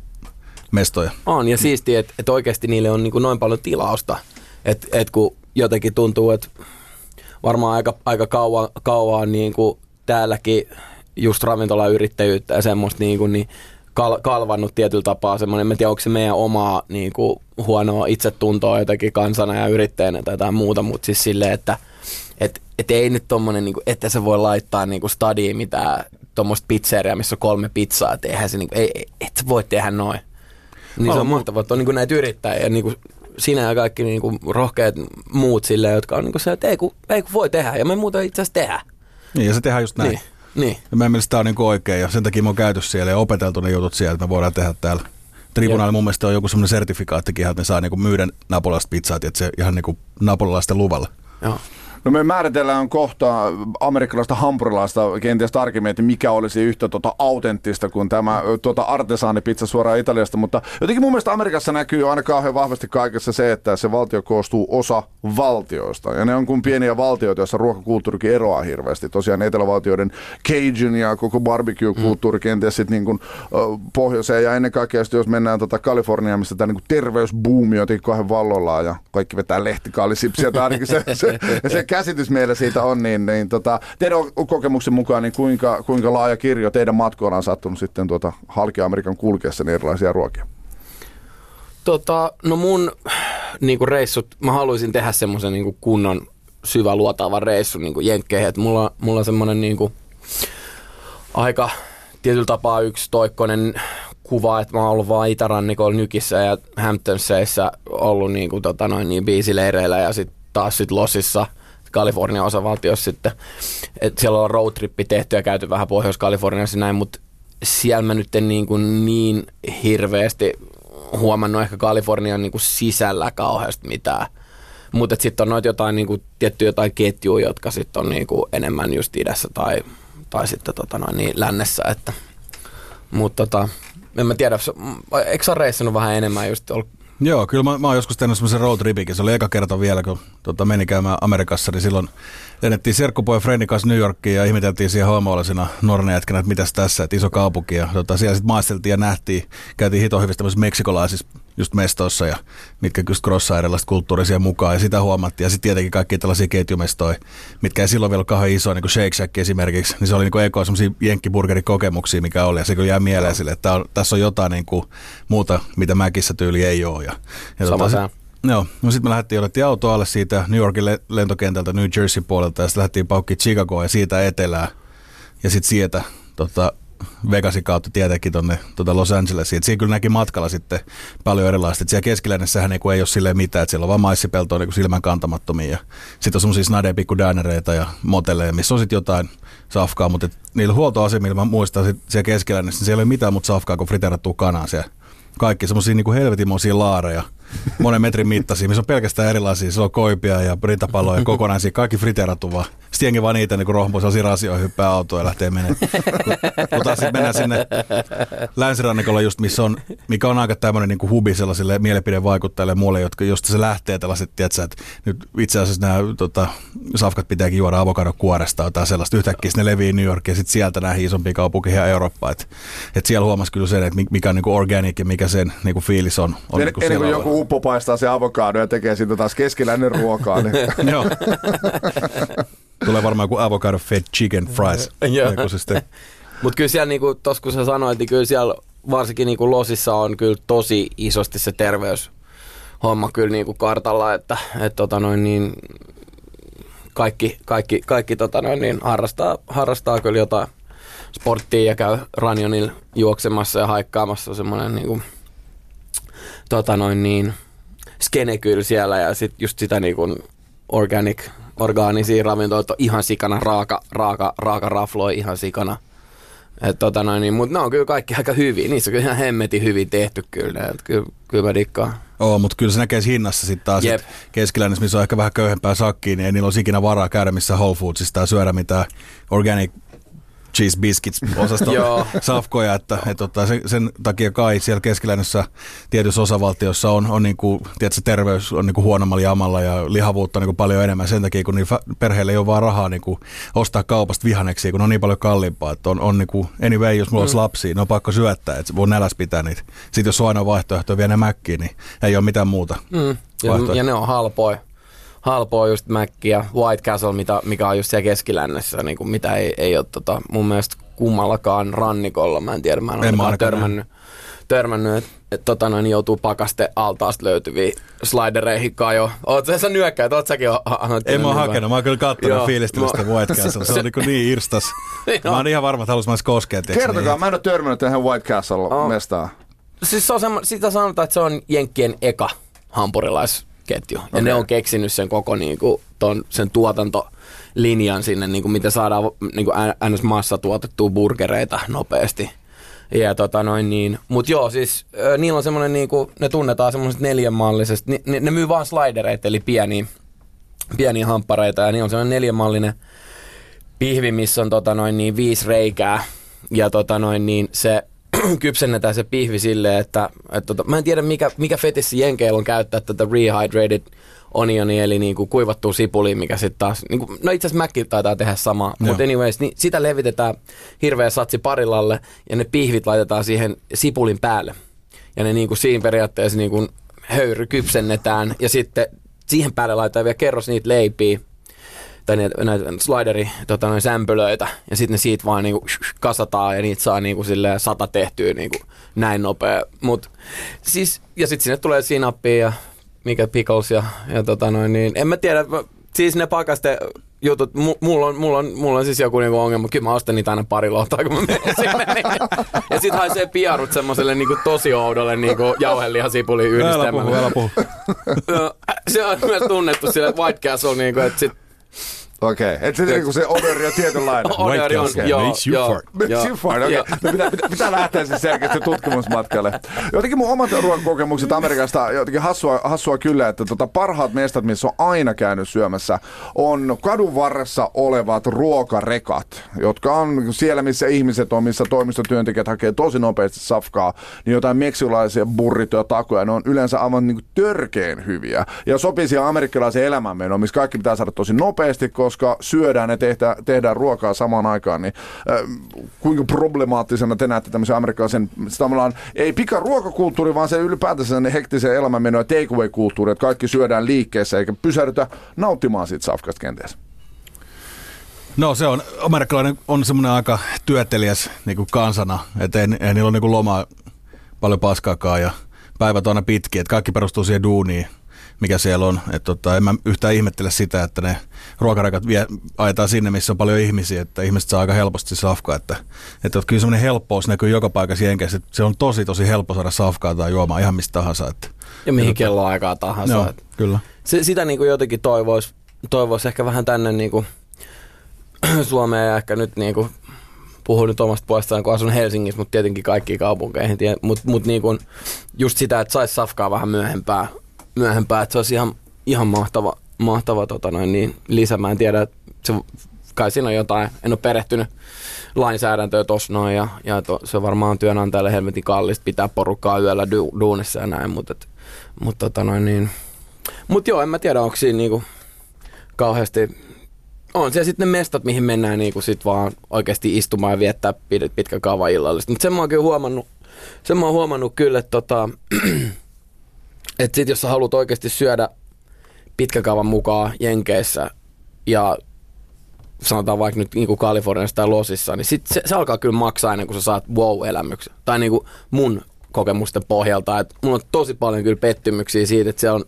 mestoja. On, ja siistiä, että et oikeasti niille on niinku noin paljon tilausta, että et kun jotenkin tuntuu, että varmaan aika, aika kauan, kauan niinku täälläkin just ravintolayrittäjyyttä ja semmoista niinku, niin kal, kalvannut tietyllä tapaa semmoinen, en tiedä onko se meidän omaa niinku, huonoa itsetuntoa jotenkin kansana ja yrittäjänä tai jotain muuta, mutta siis silleen, että et, et ei nyt tommonen, niinku, että se voi laittaa niinku stadiin mitään tuommoista pizzeria, missä on kolme pizzaa, että eihän se niinku, ei, ei, et voi tehdä noin. Niin se On, mu- mahtavaa, että on niin näitä yrittäjiä, niin sinä ja kaikki niin rohkeat muut sille, jotka on niin se, että ei kun, ei kun voi tehdä, ja me muuta itse asiassa tehdä. Niin, ja se tehdään just näin. Niin, niin. Ja meidän mielestä tämä on niin kuin oikein ja sen takia me on käyty siellä ja opeteltu ne jutut siellä, että me voidaan tehdä täällä. Tribunaali mun mielestä on joku semmoinen sertifikaattikin, että ne saa niinku myydä napolilaista pizzaa, että se ihan niinku napolilaisten luvalla. Joo. No me määritellään kohta amerikkalaista hampurilaista kenties tarkemmin, että mikä olisi yhtä tota autenttista kuin tämä ö, tota artesaanipizza suoraan Italiasta, mutta jotenkin mun mielestä Amerikassa näkyy aina kauhean vahvasti kaikessa se, että se valtio koostuu osa valtioista. Ja ne on kuin pieniä valtioita, joissa ruokakulttuurikin eroaa hirveästi. Tosiaan etelävaltioiden Cajun ja koko barbecue-kulttuuri kenties sitten niin kuin, pohjoiseen ja ennen kaikkea sit jos mennään tota Kaliforniaan, missä tämä niin terveysbuumi on jotenkin kauhean vallollaan ja kaikki vetää lehtikaalisipsiä, tai ainakin se, se, se [laughs] käsitys meillä siitä on, niin, niin tota, teidän kokemuksen mukaan, niin kuinka, kuinka laaja kirjo teidän matkoilla on sattunut sitten tuota halki-Amerikan kulkeessa niin erilaisia ruokia? Tota, no mun niinku reissut, mä haluaisin tehdä semmoisen niinku kunnon syvä luotaavan reissun niinku jenkkeihin, että mulla, mulla on semmoinen niinku aika tietyllä tapaa yksi toikkonen kuva, että mä oon ollut vaan itärannikolla Nykissä ja Hamptonsseissa ollut niinku tota noin niin biisileireillä ja sitten taas sit Losissa Kalifornian osavaltiossa sitten. Et siellä on roadtrippi tehty ja käyty vähän Pohjois-Kaliforniassa näin, mutta siellä mä nyt en niin, kuin niin hirveästi huomannut ehkä Kalifornian niin kuin sisällä kauheasti mitään. Mutta sitten on noita jotain niin kuin, tiettyjä jotain ketjuja, jotka sitten on niin kuin enemmän just idässä tai, tai sitten tota noin, niin lännessä. Että. Mutta tota, en mä tiedä, eikö sä reissannut vähän enemmän just ollut Joo, kyllä mä, mä oon joskus tehnyt semmoisen road tripikin. Se oli eka kerta vielä, kun tota, meni käymään Amerikassa, niin silloin lennettiin serkkupoja Fredin kanssa New Yorkiin ja ihmeteltiin siihen homoalaisena nornejätkänä, että mitäs tässä, että iso kaupunki. Ja tota, siellä sitten maisteltiin ja nähtiin, käytiin hito hyvissä tämmöisissä meksikolaisissa just mestoissa ja mitkä just crossaa erilaista kulttuurisia mukaan ja sitä huomattiin. Ja sitten tietenkin kaikki tällaisia ketjumestoja, mitkä ei silloin vielä ole kauhean isoja, niin kuin Shake Shack esimerkiksi, niin se oli niin kuin eko semmoisia jenkkiburgerikokemuksia, mikä oli. Ja se kyllä jää mieleen sille, että on, tässä on jotain niin kuin muuta, mitä mäkissä tyyli ei ole. Ja, ja Sama tota. Joo, no sitten me lähdettiin, otettiin auto alle siitä New Yorkin le- lentokentältä New Jersey puolelta ja sitten lähdettiin paukkiin Chicagoa ja siitä etelään ja sitten sieltä tota, Vegasin kautta tietenkin tonne tota Los Angelesiin. Siinä kyllä näki matkalla sitten paljon erilaista. Et siellä keskilännössähän niinku ei ole silleen mitään, että siellä on vaan maissipeltoa niinku silmän kantamattomia. Ja sitten on semmoisia snadeja pikku ja motelleja, missä on sitten jotain safkaa, mutta niillä huoltoasemilla mä muistan sit siellä keskilännössä, niin siellä ei ole mitään muuta safkaa kuin friteerattua kanaa siellä. Kaikki semmoisia niinku helvetimoisia laareja, monen metrin mittaisia, missä on pelkästään erilaisia. Se on koipia ja rintapalloja [laughs] kokonaisia, kaikki friteerattu vaan. Sitten jengi vaan niitä niin rohmuu sellaisia rasioihin, hyppää autoon ja lähtee menemään. Kun taas sitten mennään sinne länsirannikolla just, missä on, mikä on aika tämmöinen niin hubi sellaisille mielipidevaikuttajille ja muulle, jotka, josta se lähtee tällaiset, tiedätkö, että nyt itse asiassa nämä tota, safkat pitääkin juoda avokadokuoresta tai jotain sellaista. Yhtäkkiä ne levii New Yorkiin ja sitten sieltä näihin isompiin kaupunkeihin ja Eurooppaan. Että et siellä huomasi kyllä sen, että mikä on niin organic ja mikä sen niin fiilis on. on En, niin kuin joku uppo paistaa se avokado ja tekee siitä taas keskiläinen ruokaa, niin [laughs] Joo. Tulee varmaan joku avocado fed chicken fries. Joo. Sitten- Mutta kyllä siellä, niinku, tos kun sä sanoit, niin kyllä siellä varsinkin niinku Losissa on kyllä tosi isosti se terveyshomma kyllä niinku kartalla, että et, tota noin, niin, kaikki, kaikki, kaikki tota noin, niin harrastaa, harrastaa kyllä jotain, sporttiin ja käy ranjonilla juoksemassa ja haikkaamassa semmoinen niinku, tota noin niin, skene kyllä siellä ja sit just sitä niinku organic, orgaanisia ravintoja on ihan sikana, raaka, raaka, raaka rafloi ihan sikana. Et tota noin, niin, mutta ne on kyllä kaikki aika hyviä. Niissä on kyllä ihan hemmetin hyvin tehty kyllä. Et kyllä, kyllä mä dikkaan. Oo, mutta kyllä se näkee hinnassa sitten taas, että keskilännessä, missä on ehkä vähän köyhempää sakkiin, niin ei niillä ole ikinä varaa käydä missä Whole Foodsissa tai syödä mitään organic cheese biscuits osasta [laughs] safkoja, että, että tota, sen, sen, takia kai siellä keskilännössä tietyissä osavaltioissa on, on niin kuin, tiedätkö, terveys on niin kuin huonommalla jamalla ja lihavuutta on niin kuin paljon enemmän sen takia, kun perheillä ei ole vaan rahaa niin kuin ostaa kaupasta vihanneksia, kun on niin paljon kalliimpaa, että on, on niin kuin, anyway, jos mulla mm. olisi lapsia, ne on pakko syöttää, että voi näläs pitää niitä. Sitten jos on aina vaihtoehto vielä ne mäkkiin, niin ei ole mitään muuta. Mm. Ja, ja, ne on halpoja. Halpoa just ja White Castle, mitä, mikä on just siellä keskilännessä, niin kuin mitä ei, ei ole tota, mun mielestä kummallakaan rannikolla. Mä en tiedä, mä en, ainakaan törmännyt, törmännyt että et, tota noin, joutuu pakaste altaasta löytyviin slidereihin kajo. Oot sä, sä nyökkäät, oot säkin ha- ha- En mä oon hakenut, mä oon kyllä kattonut mä- White Castle. Se on [laughs] niin, niin irstas. [laughs] Mä oon ihan varma, että haluaisin mä koskea. Kertokaa, niin. mä en ole törmännyt tähän White Castle-mestaan. Siis se on semmo, sitä sanotaan, että se on Jenkkien eka hampurilaisketju. Ja ne on keksinyt sen koko niinku, ton, sen tuotantolinjan sinne, niinku, miten saadaan niinku, ns. massa tuotettua burgereita nopeasti. Ja tota noin niin. Mut joo, siis niillä on semmonen niinku, ne tunnetaan semmoiset neljänmallisesta, ni, ne, ne myy vaan slidereita, eli pieniä, pieniä hamppareita, ja niillä on semmoinen neljänmallinen pihvi, missä on tota noin niin viisi reikää. Ja tota noin niin se [clears throat] kypsennetään se pihvi silleen, että, että tota, mä en tiedä mikä, mikä fetissi Jenkeillä on käyttää tätä rehydrated onioni, eli niinku kuivattua sipulia, mikä sitten taas, niinku, no itse asiassa Mäkki taitaa tehdä samaa, Joo. mutta anyways, niin sitä levitetään hirveä satsi parilalle ja ne pihvit laitetaan siihen sipulin päälle. Ja ne niinku siinä periaatteessa niinku höyry kypsennetään ja sitten siihen päälle laitetaan vielä kerros niitä leipiä tai näitä, näitä slideri tota, noin sämpylöitä, ja sitten ne siitä vaan niinku kasataan, ja niitä saa niinku silleen sata tehtyä niinku näin nopea. Mut, siis, ja sitten sinne tulee sinappia ja mikä pickles ja, ja tota noin, niin en mä tiedä, siis ne pakaste jutut, mu- mulla on, mulla on, mulla on siis joku niinku ongelma, kyllä mä ostan niitä aina pari lohtaa, kun mä menen [laughs] sinne. Niin. Ja sit haisee piarut semmoselle niinku tosi oudolle niinku jauhelihasipulin Älä yhdistelmälle. puhu, älä puhu. Joo, se on myös tunnettu sille White Castle, niinku, että sit Okei, okay. et se, niinku se odori on tietynlainen. [laughs] Odori on, Castle joo, makes you joo, fart. joo. Makes you fart, okei. Joo. No pitää, pitää, pitää lähteä siis selkeästi tutkimusmatkalle. Jotenkin mun omat ruokakokemukset Amerikasta jotenkin hassua, hassua kyllä, että tota parhaat mestat, missä on aina käynyt syömässä, on kadun varressa olevat ruokarekat, jotka on siellä, missä ihmiset on, missä toimistotyöntekijät hakee tosi nopeasti safkaa, niin jotain meksilaisia burritoja, takoja, ne on yleensä aivan niin törkeen hyviä. Ja sopii siihen amerikkalaiseen elämänmenoon, missä kaikki pitää saada tosi nopeasti, koska syödään ja tehdään, tehdään ruokaa samaan aikaan, niin äh, kuinka problemaattisena te näette tämmöisen amerikkalaisen, sitä tavallaan ei pika ruokakulttuuri, vaan se ylipäätänsä sen hektisen elämänmeno ja takeaway-kulttuuri, että kaikki syödään liikkeessä eikä pysähdytä nauttimaan siitä safkasta kenties. No se on, amerikkalainen on semmoinen aika työtelijäs niin kuin kansana, että ei, ei niillä ole niin kuin lomaa paljon paskaakaan ja päivät on aina pitkiä, että kaikki perustuu siihen duuniin, mikä siellä on. Että tota, en mä yhtään ihmettele sitä, että ne ruokarekat vie, ajetaan sinne, missä on paljon ihmisiä, että ihmiset saa aika helposti safkaa. Että, että kyllä semmoinen helppous näkyy joka paikassa jenkeissä, että se on tosi tosi helppo saada safkaa tai juomaan ihan mistä tahansa. Että, Ja mihin Ja tota- kelloaikaa tahansa. joo, et kyllä. Se, sitä niin kuin jotenkin toivoisi toivois ehkä vähän tänne niin kuin [clears throat] Suomeen ja ehkä nyt niin kuin, puhun nyt omasta puolestaan, kun asun Helsingissä, mutta tietenkin kaikkiin kaupunkeihin. Mutta mut niin kuin, just sitä, että saisi safkaa vähän myöhempää, myöhempää että se olisi ihan, ihan mahtava, mahtava tota noin, niin lisä. Mä en tiedä, että se, kai siinä on jotain, en ole perehtynyt lainsäädäntöä tossa noin ja, ja to, se varmaan on työnantajalle helvetin kallista pitää porukkaa yöllä du, duunissa ja näin, mutta et, mut tota noin niin, mut joo, en mä tiedä, onko siinä niinku kauheasti on siellä sitten ne mestat, mihin mennään niinku sit vaan oikeasti istumaan ja viettää pitkä kaava illallista. Mutta sen mä oon kyllä huomannut, sen mä oon huomannut kyllä, että tota, et sit jos sä haluat oikeasti syödä pitkäkaavan mukaan Jenkeissä ja sanotaan vaikka nyt niinku Kaliforniassa tai Losissa, niin sit se, se, alkaa kyllä maksaa ennen kuin sä saat wow-elämyksen. Tai niinku mun kokemusten pohjalta, että mulla on tosi paljon kyllä pettymyksiä siitä, että se on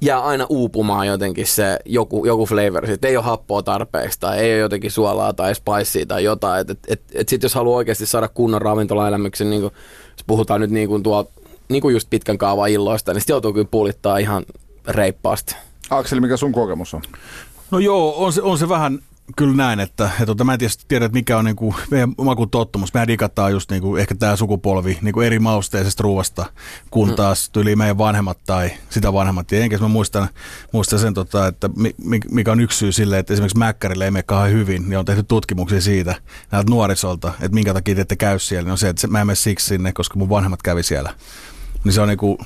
jää aina uupumaan jotenkin se joku, joku flavor. Sitten ei ole happoa tarpeeksi tai ei ole jotenkin suolaa tai spicea tai jotain. Et, et, et, et sit jos haluaa oikeasti saada kunnon ravintolaelämyksen, niin kuin, jos puhutaan nyt niin kuin tuo, niin kuin just pitkän kaavan illoista, niin sitten joutuu kyllä pulittaa ihan reippaasti. Akseli, mikä sun kokemus on? No joo, on se, on se vähän kyllä näin, että, että, että mä en tiedä, että mikä on niin kuin meidän makutottumus. Mehän digataan just niin kuin, ehkä tämä sukupolvi niin kuin eri mausteisesta ruuasta, kun mm. taas tuli meidän vanhemmat tai sitä vanhemmat. Ja enkä mä muistan, muistan sen, tota, että mikä on yksi syy sille, että esimerkiksi Mäkkärille ei mene hyvin, niin on tehty tutkimuksia siitä näiltä nuorisolta, että minkä takia te ette käy siellä. Niin on se, että mä en mene siksi sinne, koska mun vanhemmat kävi siellä. Niin se on niinku,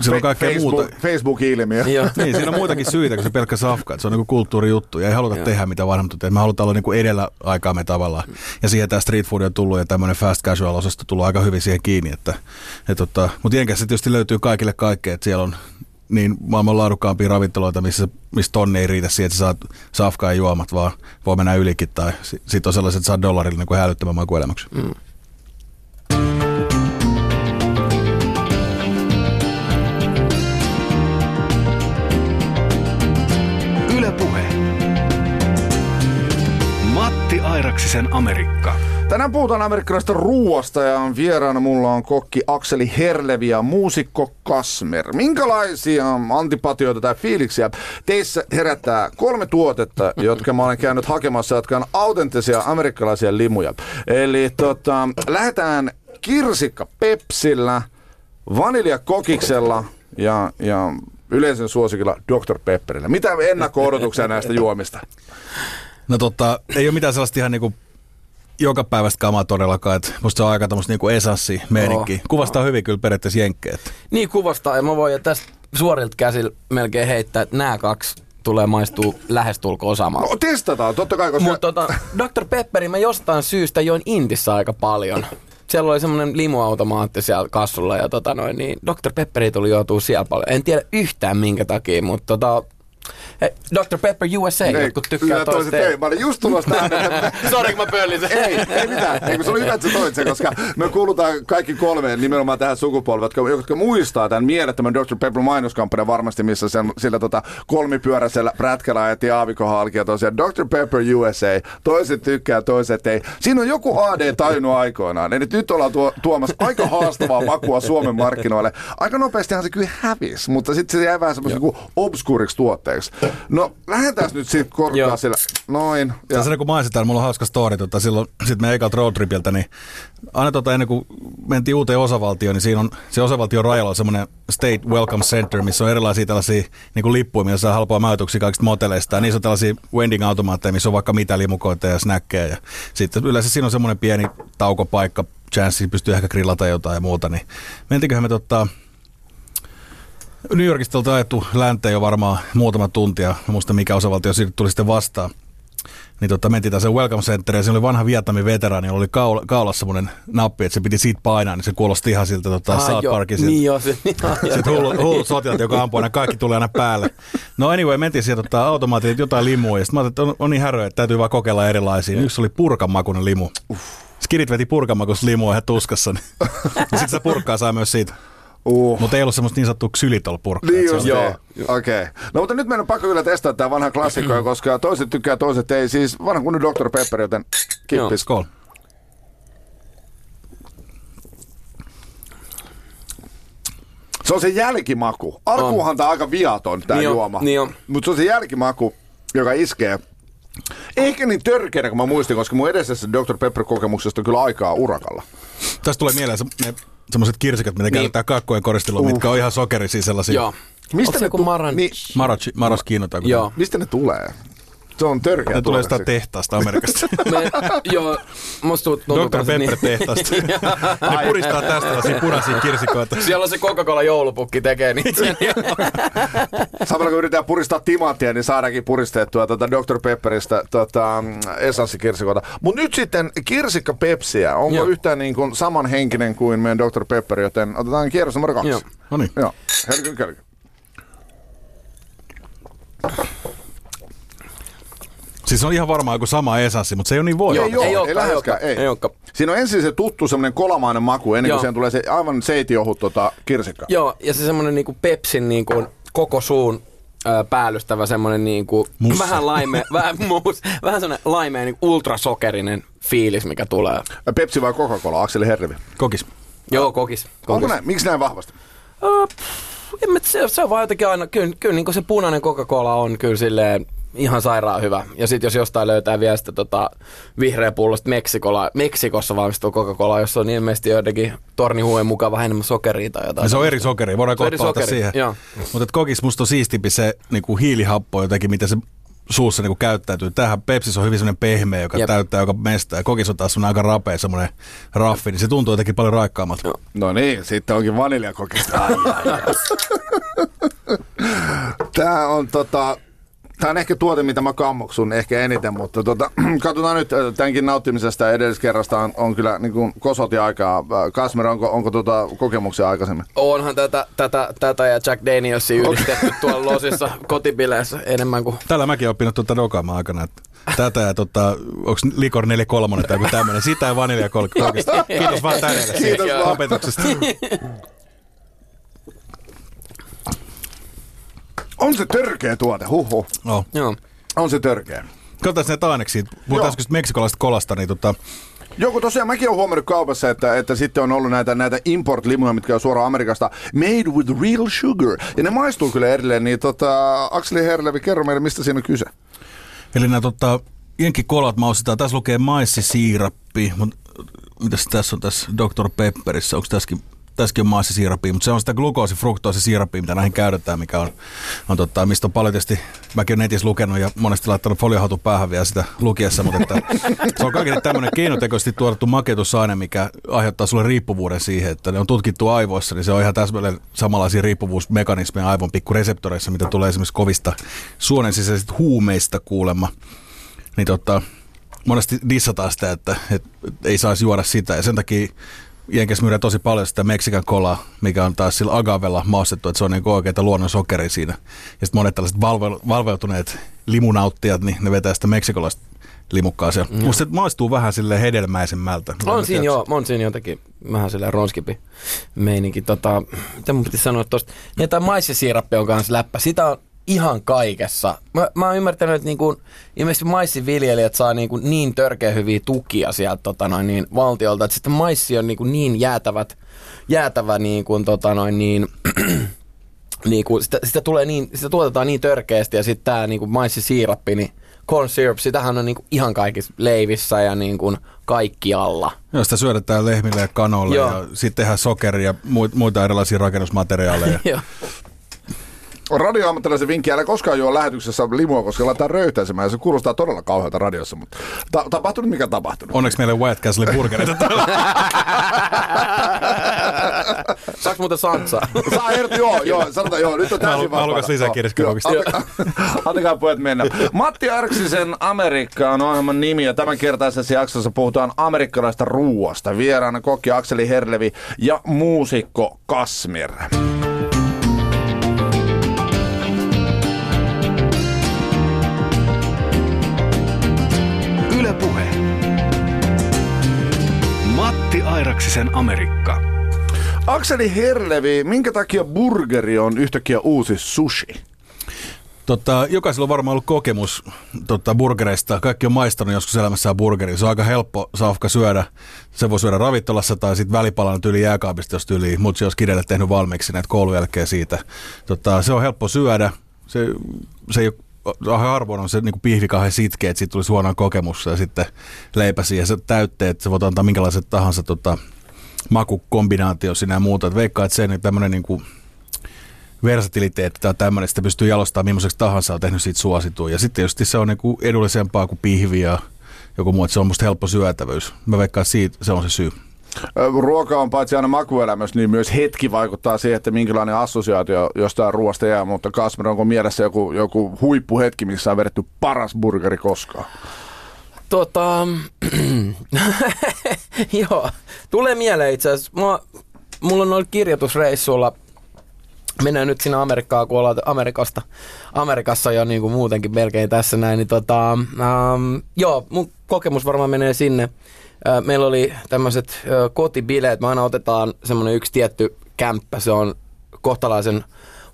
se on kaikkea Facebook, muuta. Facebook-ilmiö. [laughs] niin, siinä on muitakin syitä kuin se pelkkä safka. Se on niinku kulttuurijuttu ja ei haluta Joo. tehdä mitä vanhemmat tehdään. Me halutaan olla niinku edellä aikaamme tavallaan. Ja siihen tämä street food on tullut ja tämmöinen fast casual-osasto tullut aika hyvin siihen kiinni. Että, et tota, mutta Jenkessä tietysti löytyy kaikille kaikkea, että siellä on niin maailman laadukkaampia ravintoloita, missä, missä tonni ei riitä siihen, että sä saat safkaa ja juomat, vaan voi mennä ylikin. Tai sitten on sellaiset, että saa dollarille niin kuin hälyttömän makuelämyksen. Mm. Airaksisen Amerikka. Tänään puhutaan amerikkalaisesta ruuasta ja vieraana mulla on kokki Akseli Herlevi ja muusikko Kasmer. Minkälaisia antipatioita tai fiiliksiä teissä herättää kolme tuotetta, jotka mä olen käynyt hakemassa, jotka on autenttisia amerikkalaisia limuja. Eli tota, lähdetään kirsikka Pepsillä, vanilja kokiksella ja, ja yleisen suosikilla Dr. Pepperillä. Mitä ennakko-odotuksia näistä juomista? No tota, ei ole mitään sellaista ihan niinku joka päivästä kamaa todellakaan. Että musta se on aika tämmöistä niinku esassi meininki. Oh, kuvastaa oh. hyvin kyllä periaatteessa jenkkeet. Niin kuvastaa ja mä voin tästä suorilta käsillä melkein heittää, että nämä kaksi tulee maistuu lähestulkoon samalta. No, testataan, totta kai. Koska... Mutta tota, Dr. Pepperi mä jostain syystä join Intissä aika paljon. Siellä oli semmoinen limuautomaatti siellä kassulla ja tota noin, niin Dr. Pepperi tuli joutuu siellä paljon. En tiedä yhtään minkä takia, mutta tota, Hey, Dr. Pepper USA, ei, jotkut tykkää toista. Ei, mä olin just tulossa tähän. [laughs] Sori, kun mä pöllin sen. ei, ei mitään. Ei, se oli hyvä, että sä toit sen, koska me kuulutaan kaikki kolme nimenomaan tähän sukupolveen, jotka, jotka muistaa tämän mielettömän Dr. Pepper mainoskampanjan varmasti, missä sen, sillä tota, kolmipyöräisellä prätkällä ajettiin aavikon halki ja tosiaan Dr. Pepper USA. Toiset tykkää, toiset ei. Siinä on joku AD tajunnut aikoinaan. Eli nyt ollaan tuo, tuomassa aika haastavaa makua Suomen markkinoille. Aika nopeastihan se kyllä hävisi, mutta sitten se jäi vähän semmoisen obskuuriksi tuotteeksi. No, lähdetään nyt siitä korkaa sillä. Noin. Ja. Tässä kun mainitsin mulla on hauska story. Tota, silloin sitten me ekalta roadtripiltä, niin aina tota, ennen kuin mentiin uuteen osavaltioon, niin siinä on se osavaltion rajalla on semmoinen State Welcome Center, missä on erilaisia tällaisia niin kuin lippuja, missä saa halpaa majoituksia kaikista moteleista. Ja niissä on tällaisia vending automaatteja, missä on vaikka mitä limukoita ja snäkkejä. Ja sitten yleensä siinä on semmoinen pieni taukopaikka, chanssi pystyy ehkä grillata jotain ja muuta. Niin mentiköhän me tota, New Yorkista oltiin ajettu länteen jo varmaan muutama tuntia. Muista mikä osavaltio siitä tuli sitten vastaan. Niin tota, mentiin tässä Welcome Center ja se oli vanha Vietnamin veteraani, jolla oli kaula, kaulassa semmoinen nappi, että se piti siitä painaa, niin se kuulosti ihan siltä tota, ah, South Parkin. Niin joo, se. [laughs] Sitten hullut, hullut sotilat, joka ampuu aina, kaikki tulee aina päälle. No anyway, mentiin sieltä tota, automaattiin jotain limua ja sitten mä ajattelin, että on, on niin häröä, että täytyy vaan kokeilla erilaisia. Yksi oli purkanmakuinen limu. Uff. Skidit veti purkanmakuista limua ihan tuskassa. Niin. [laughs] sitten se purkkaa saa myös siitä. Uh. Mutta ei ollut semmoista niin sanottua ksylitol-purkkaa. Niin just, joo. Okei. Okay. No mutta nyt meidän on pakko kyllä testata tämä vanha klassikko, koska toiset tykkää, toiset ei. Siis vanha kunnon Dr. Pepper, joten kippis. Skol. Se on se jälkimaku. Alkuuhan tämä aika viaton tämä niin juoma. Niin Mutta se on se jälkimaku, joka iskee. Ehkä niin törkeänä kuin mä muistin, koska mun edellisessä Dr. Pepper-kokemuksesta on kyllä aikaa urakalla. Tästä tulee mieleen se, ne semmoiset kirsikat, mitä niin. käytetään kakkojen koristeluun, uh. mitkä on ihan sokerisia sellaisia. Joo. Mistä Onko ne tu- maran... Niin. Marachi, maraschino Joo. Mistä ne tulee? Se on törkeä. Ne tulee sitä tehtaasta Amerikasta. [laughs] Me, joo, musta tuntuu... Dr. Pepper niin. tehtaasta. [laughs] ne puristaa tästä tällaisia punaisia kirsikoita. Siellä on se Coca-Cola joulupukki tekee niitä. [laughs] Samalla kun yritetään puristaa timanttia, niin saadaankin puristettua tuota Dr. Pepperistä tota, esanssikirsikoita. Mutta nyt sitten kirsikka Pepsiä. Onko joo. yhtään niin kuin samanhenkinen kuin meidän Dr. Pepper, joten otetaan kierros numero kaksi. Joo. No niin. Joo. Helkyn, helkyn. Siis on ihan varmaan joku sama esanssi, mutta se ei ole niin voi. Ei, ei, ei, ei läheskään, ei. ei Siinä on ensin se tuttu semmoinen kolamainen maku, ennen kuin siihen tulee se aivan seitiohut tota, kirsikka. Joo, ja se semmoinen niinku Pepsin niinku koko suun ö, päällystävä semmoinen niinku, Mussa. vähän laime, [laughs] vähän, mus, vähän semmoinen laimea niin ultrasokerinen fiilis, mikä tulee. Pepsi vai Coca-Cola, Akseli Herrevi? Kokis. Joo, kokis. kokis. Onko näin? Miksi näin vahvasti? Uh, en mä, se, se on vaan jotenkin aina, kyllä, kyllä niin se punainen Coca-Cola on kyllä silleen ihan sairaan hyvä. Ja sitten jos jostain löytää vielä sitä tota, vihreä pullosta Meksikola, Meksikossa valmistuu Coca-Cola, jossa on ilmeisesti jotenkin tornihuuen mukaan vähän enemmän sokeria tai jotain. Ja se on eri sokeri, voidaan kohta ottaa sokeri, siihen. Mutta kokis musta on siistimpi se niinku hiilihappo jotenkin, mitä se suussa niinku käyttäytyy. Tähän Pepsis on hyvin semmoinen pehmeä, joka Jep. täyttää joka mestä. Ja kokis on taas semmoinen aika rapea semmoinen raffi, niin se tuntuu jotenkin paljon raikkaammalta. Joo. No niin, sitten onkin vaniljakokista. [laughs] Tää on tota... Tämä on ehkä tuote, mitä mä kammoksun ehkä eniten, mutta tota, [clears throat] katsotaan nyt äh, tämänkin nauttimisesta ja edelliskerrasta on, on kyllä niin kuin kosoti aikaa. Äh, Kasmer, onko, onko tota kokemuksia aikaisemmin? Onhan tätä, tätä, tätä ja Jack Danielsia yhdistetty tuolla losissa [laughs] kotibileissä enemmän kuin... Tällä mäkin olen oppinut tuota dokaamaan aikana, että tätä ja tota, onko Likor 43 tai joku tämmöinen, sitä ja vanilja kokista. [laughs] Kiitos vaan tänne Kiitos vaan. opetuksesta. [laughs] On se törkeä tuote, huhu. Oh. Joo. On se törkeä. Katsotaan näitä aineksia. Puhutaan äsken meksikolaisesta kolasta, niin tota, Joku tosiaan mäkin olen huomannut kaupassa, että, että sitten on ollut näitä, näitä import-limuja, mitkä on suoraan Amerikasta, made with real sugar. Ja ne maistuu kyllä edelleen, niin tota, Akseli Herlevi, kerro meille, mistä siinä on kyse. Eli nämä tota, jenkkikolat maustetaan. Tässä lukee maissisiirappi, mutta mitäs tässä on tässä Dr. Pepperissa? Onko tässäkin, tässäkin on maissisiirappi, mutta se on sitä glukoosifruktoosisiirappi, mitä näihin käytetään, mikä on, on tota, mistä on paljon tietysti, mäkin olen netissä lukenut ja monesti laittanut foliohatu päähän vielä sitä lukiessa, mutta että, se on kaikille tämmöinen keinotekoisesti tuotettu makeutusaine, mikä aiheuttaa sulle riippuvuuden siihen, että ne on tutkittu aivoissa, niin se on ihan täsmälleen samanlaisia riippuvuusmekanismeja aivon pikkureseptoreissa, mitä tulee esimerkiksi kovista suonen sisäisistä huumeista kuulemma niin tota, monesti dissataan sitä, että, että ei saisi juoda sitä. Ja sen takia Jenkes myydään tosi paljon sitä Meksikan kolaa, mikä on taas sillä agavella maustettu, että se on niin oikeita luonnon sokeri siinä. Ja sitten monet tällaiset valve, valveutuneet limunauttijat, niin ne vetää sitä meksikolaista limukkaa siellä. Mm. Musta se maistuu vähän sille hedelmäisemmältä. On siinä joo, on siinä jotenkin vähän silleen ronskipi meininki. Tota, mitä mun piti sanoa tosta? Niin tämä maissisiirappi on kanssa läppä. Sitä on ihan kaikessa. Mä, mä oon ymmärtänyt, että niinku, ilmeisesti maissiviljelijät saa niinku niin törkeä hyviä tukia sieltä tota noin, niin, valtiolta, että sitten maissi on niinku niin jäätävät, jäätävä niin kuin, tota noin, niin, [clears throat] niinku, sitä, sitä, tulee niin, sitä tuotetaan niin törkeästi ja sitten tämä niinku maissisiirappi, niin corn syrup, sitähän on niinku ihan kaikissa leivissä ja niinku kaikkialla. Joo, sitä syödetään lehmille ja kanoille Joo. ja sitten tehdään sokeria ja muit- muita erilaisia rakennusmateriaaleja. [laughs] Joo. Radioammattilaisen vinkki, älä koskaan juo lähetyksessä limua, koska laitetaan röyhtäisemään ja se kuulostaa todella kauhealta radiossa, mutta ta- tapahtunut mikä tapahtunut. Onneksi meillä on White Castle burgereita täällä. [laughs] Saaks muuten sansaa? [laughs] Saa Ertti, joo, joo, sanotaan joo, nyt on täysin mä haluan vapaata. lisää Joo, kirskakokista. joo, antakaa- [laughs] Antakaa pojat mennä. Matti Arksisen Amerikka on ohjelman nimi ja tämänkertaisessa jaksossa puhutaan amerikkalaista ruuasta. Vieraana kokki Akseli Herlevi ja muusikko Kasmir. Puhe. Matti Airaksisen Amerikka. Akseli Herlevi, minkä takia burgeri on yhtäkkiä uusi sushi? Tota, jokaisella on varmaan ollut kokemus tota, burgereista. Kaikki on maistanut joskus elämässään burgeria. Se on aika helppo safka syödä. Se voi syödä ravintolassa tai sitten välipalana tyyli jääkaapista, jos tyyli mutsi olisi kidelle tehnyt valmiiksi näitä koulun jälkeen siitä. Tota, se on helppo syödä. Se, se ei ole harvoin on se niin pihvi kauhean sitkeä, että siitä tulisi huono kokemus ja sitten leipä siihen se täytteet, se voi antaa minkälaiset tahansa tota, makukombinaatio sinä ja muuta. Et veikkaa, että se niin tämmöinen niin kuin versatiliteetti tai tämmöinen, sitä pystyy jalostamaan millaiseksi tahansa, on tehnyt siitä suosituun. Ja sitten just se on niinku edullisempaa kuin pihvi ja joku muu, että se on musta helppo syötävyys. Mä veikkaan, että siitä se on se syy. Ruoka on paitsi aina makuelämys, niin myös hetki vaikuttaa siihen, että minkälainen assosiaatio jostain ruoasta jää. Mutta Kasmer, onko mielessä joku, joku huippuhetki, missä on vedetty paras burgeri koskaan? Tota, [clears throat] joo, tulee mieleen itse asiassa. Mulla, on ollut kirjoitusreissulla, mennään nyt sinne Amerikkaan, kun ollaan Amerikasta, Amerikassa jo niin kuin muutenkin melkein tässä näin, niin tota, ähm, joo, mun kokemus varmaan menee sinne. Meillä oli tämmöiset kotibileet, me aina otetaan semmoinen yksi tietty kämppä, se on kohtalaisen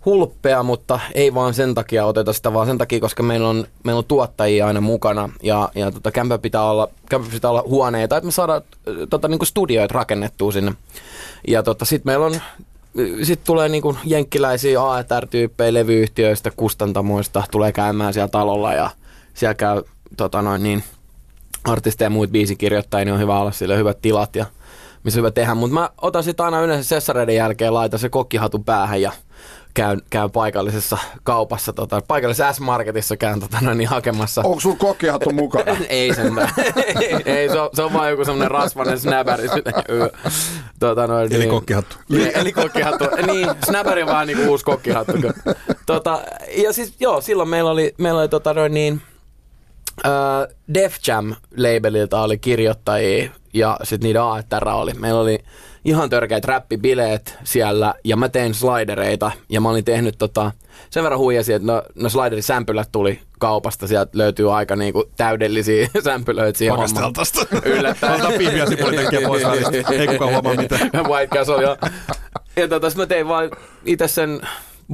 hulppea, mutta ei vaan sen takia oteta sitä, vaan sen takia, koska meillä on, meillä on tuottajia aina mukana. Ja, ja tota, kämpä, pitää olla, kämpä pitää olla huoneita, että me saadaan tota, niin studioita rakennettua sinne. Ja tota, sitten meillä on sitten tulee niinku jenkkiläisiä AETR-tyyppejä levyyhtiöistä, kustantamoista, tulee käymään siellä talolla ja siellä käy tota noin niin, artisteja ja muut biisikirjoittajia, niin on hyvä olla sille hyvät tilat ja missä on hyvä tehdä. Mutta mä otan sitten aina yleensä sessareiden jälkeen, laitan se kokkihatun päähän ja käyn, käyn paikallisessa kaupassa, tota, paikallisessa S-Marketissa käyn tota, noin, niin hakemassa. Onko sulla kokkihattu mukana? [laughs] ei sen [laughs] ei, se on, se on vaan joku semmonen rasvanen snäbäri. tota, noin, eli niin, kokkihattu. Niin, eli kokkihattu. niin, snäbäri on vähän niinku uusi kokkihattu. tota, ja siis joo, silloin meillä oli, meillä oli tota, noin, niin, Uh, Def Jam-labelilta oli kirjoittajia ja sitten niiden AETR oli. Meillä oli ihan törkeät räppibileet siellä ja mä tein slidereita ja mä olin tehnyt tota, sen verran huijasi, että no, no sliderin tuli kaupasta, sieltä löytyy aika niinku täydellisiä [laughs] sämpylöitä siihen hommaan. Yllättäen. Ota pihviä sipulitekkiä pois Ei kukaan huomaa mitään. White Castle, joo. Ja tota, mä tein vaan itse sen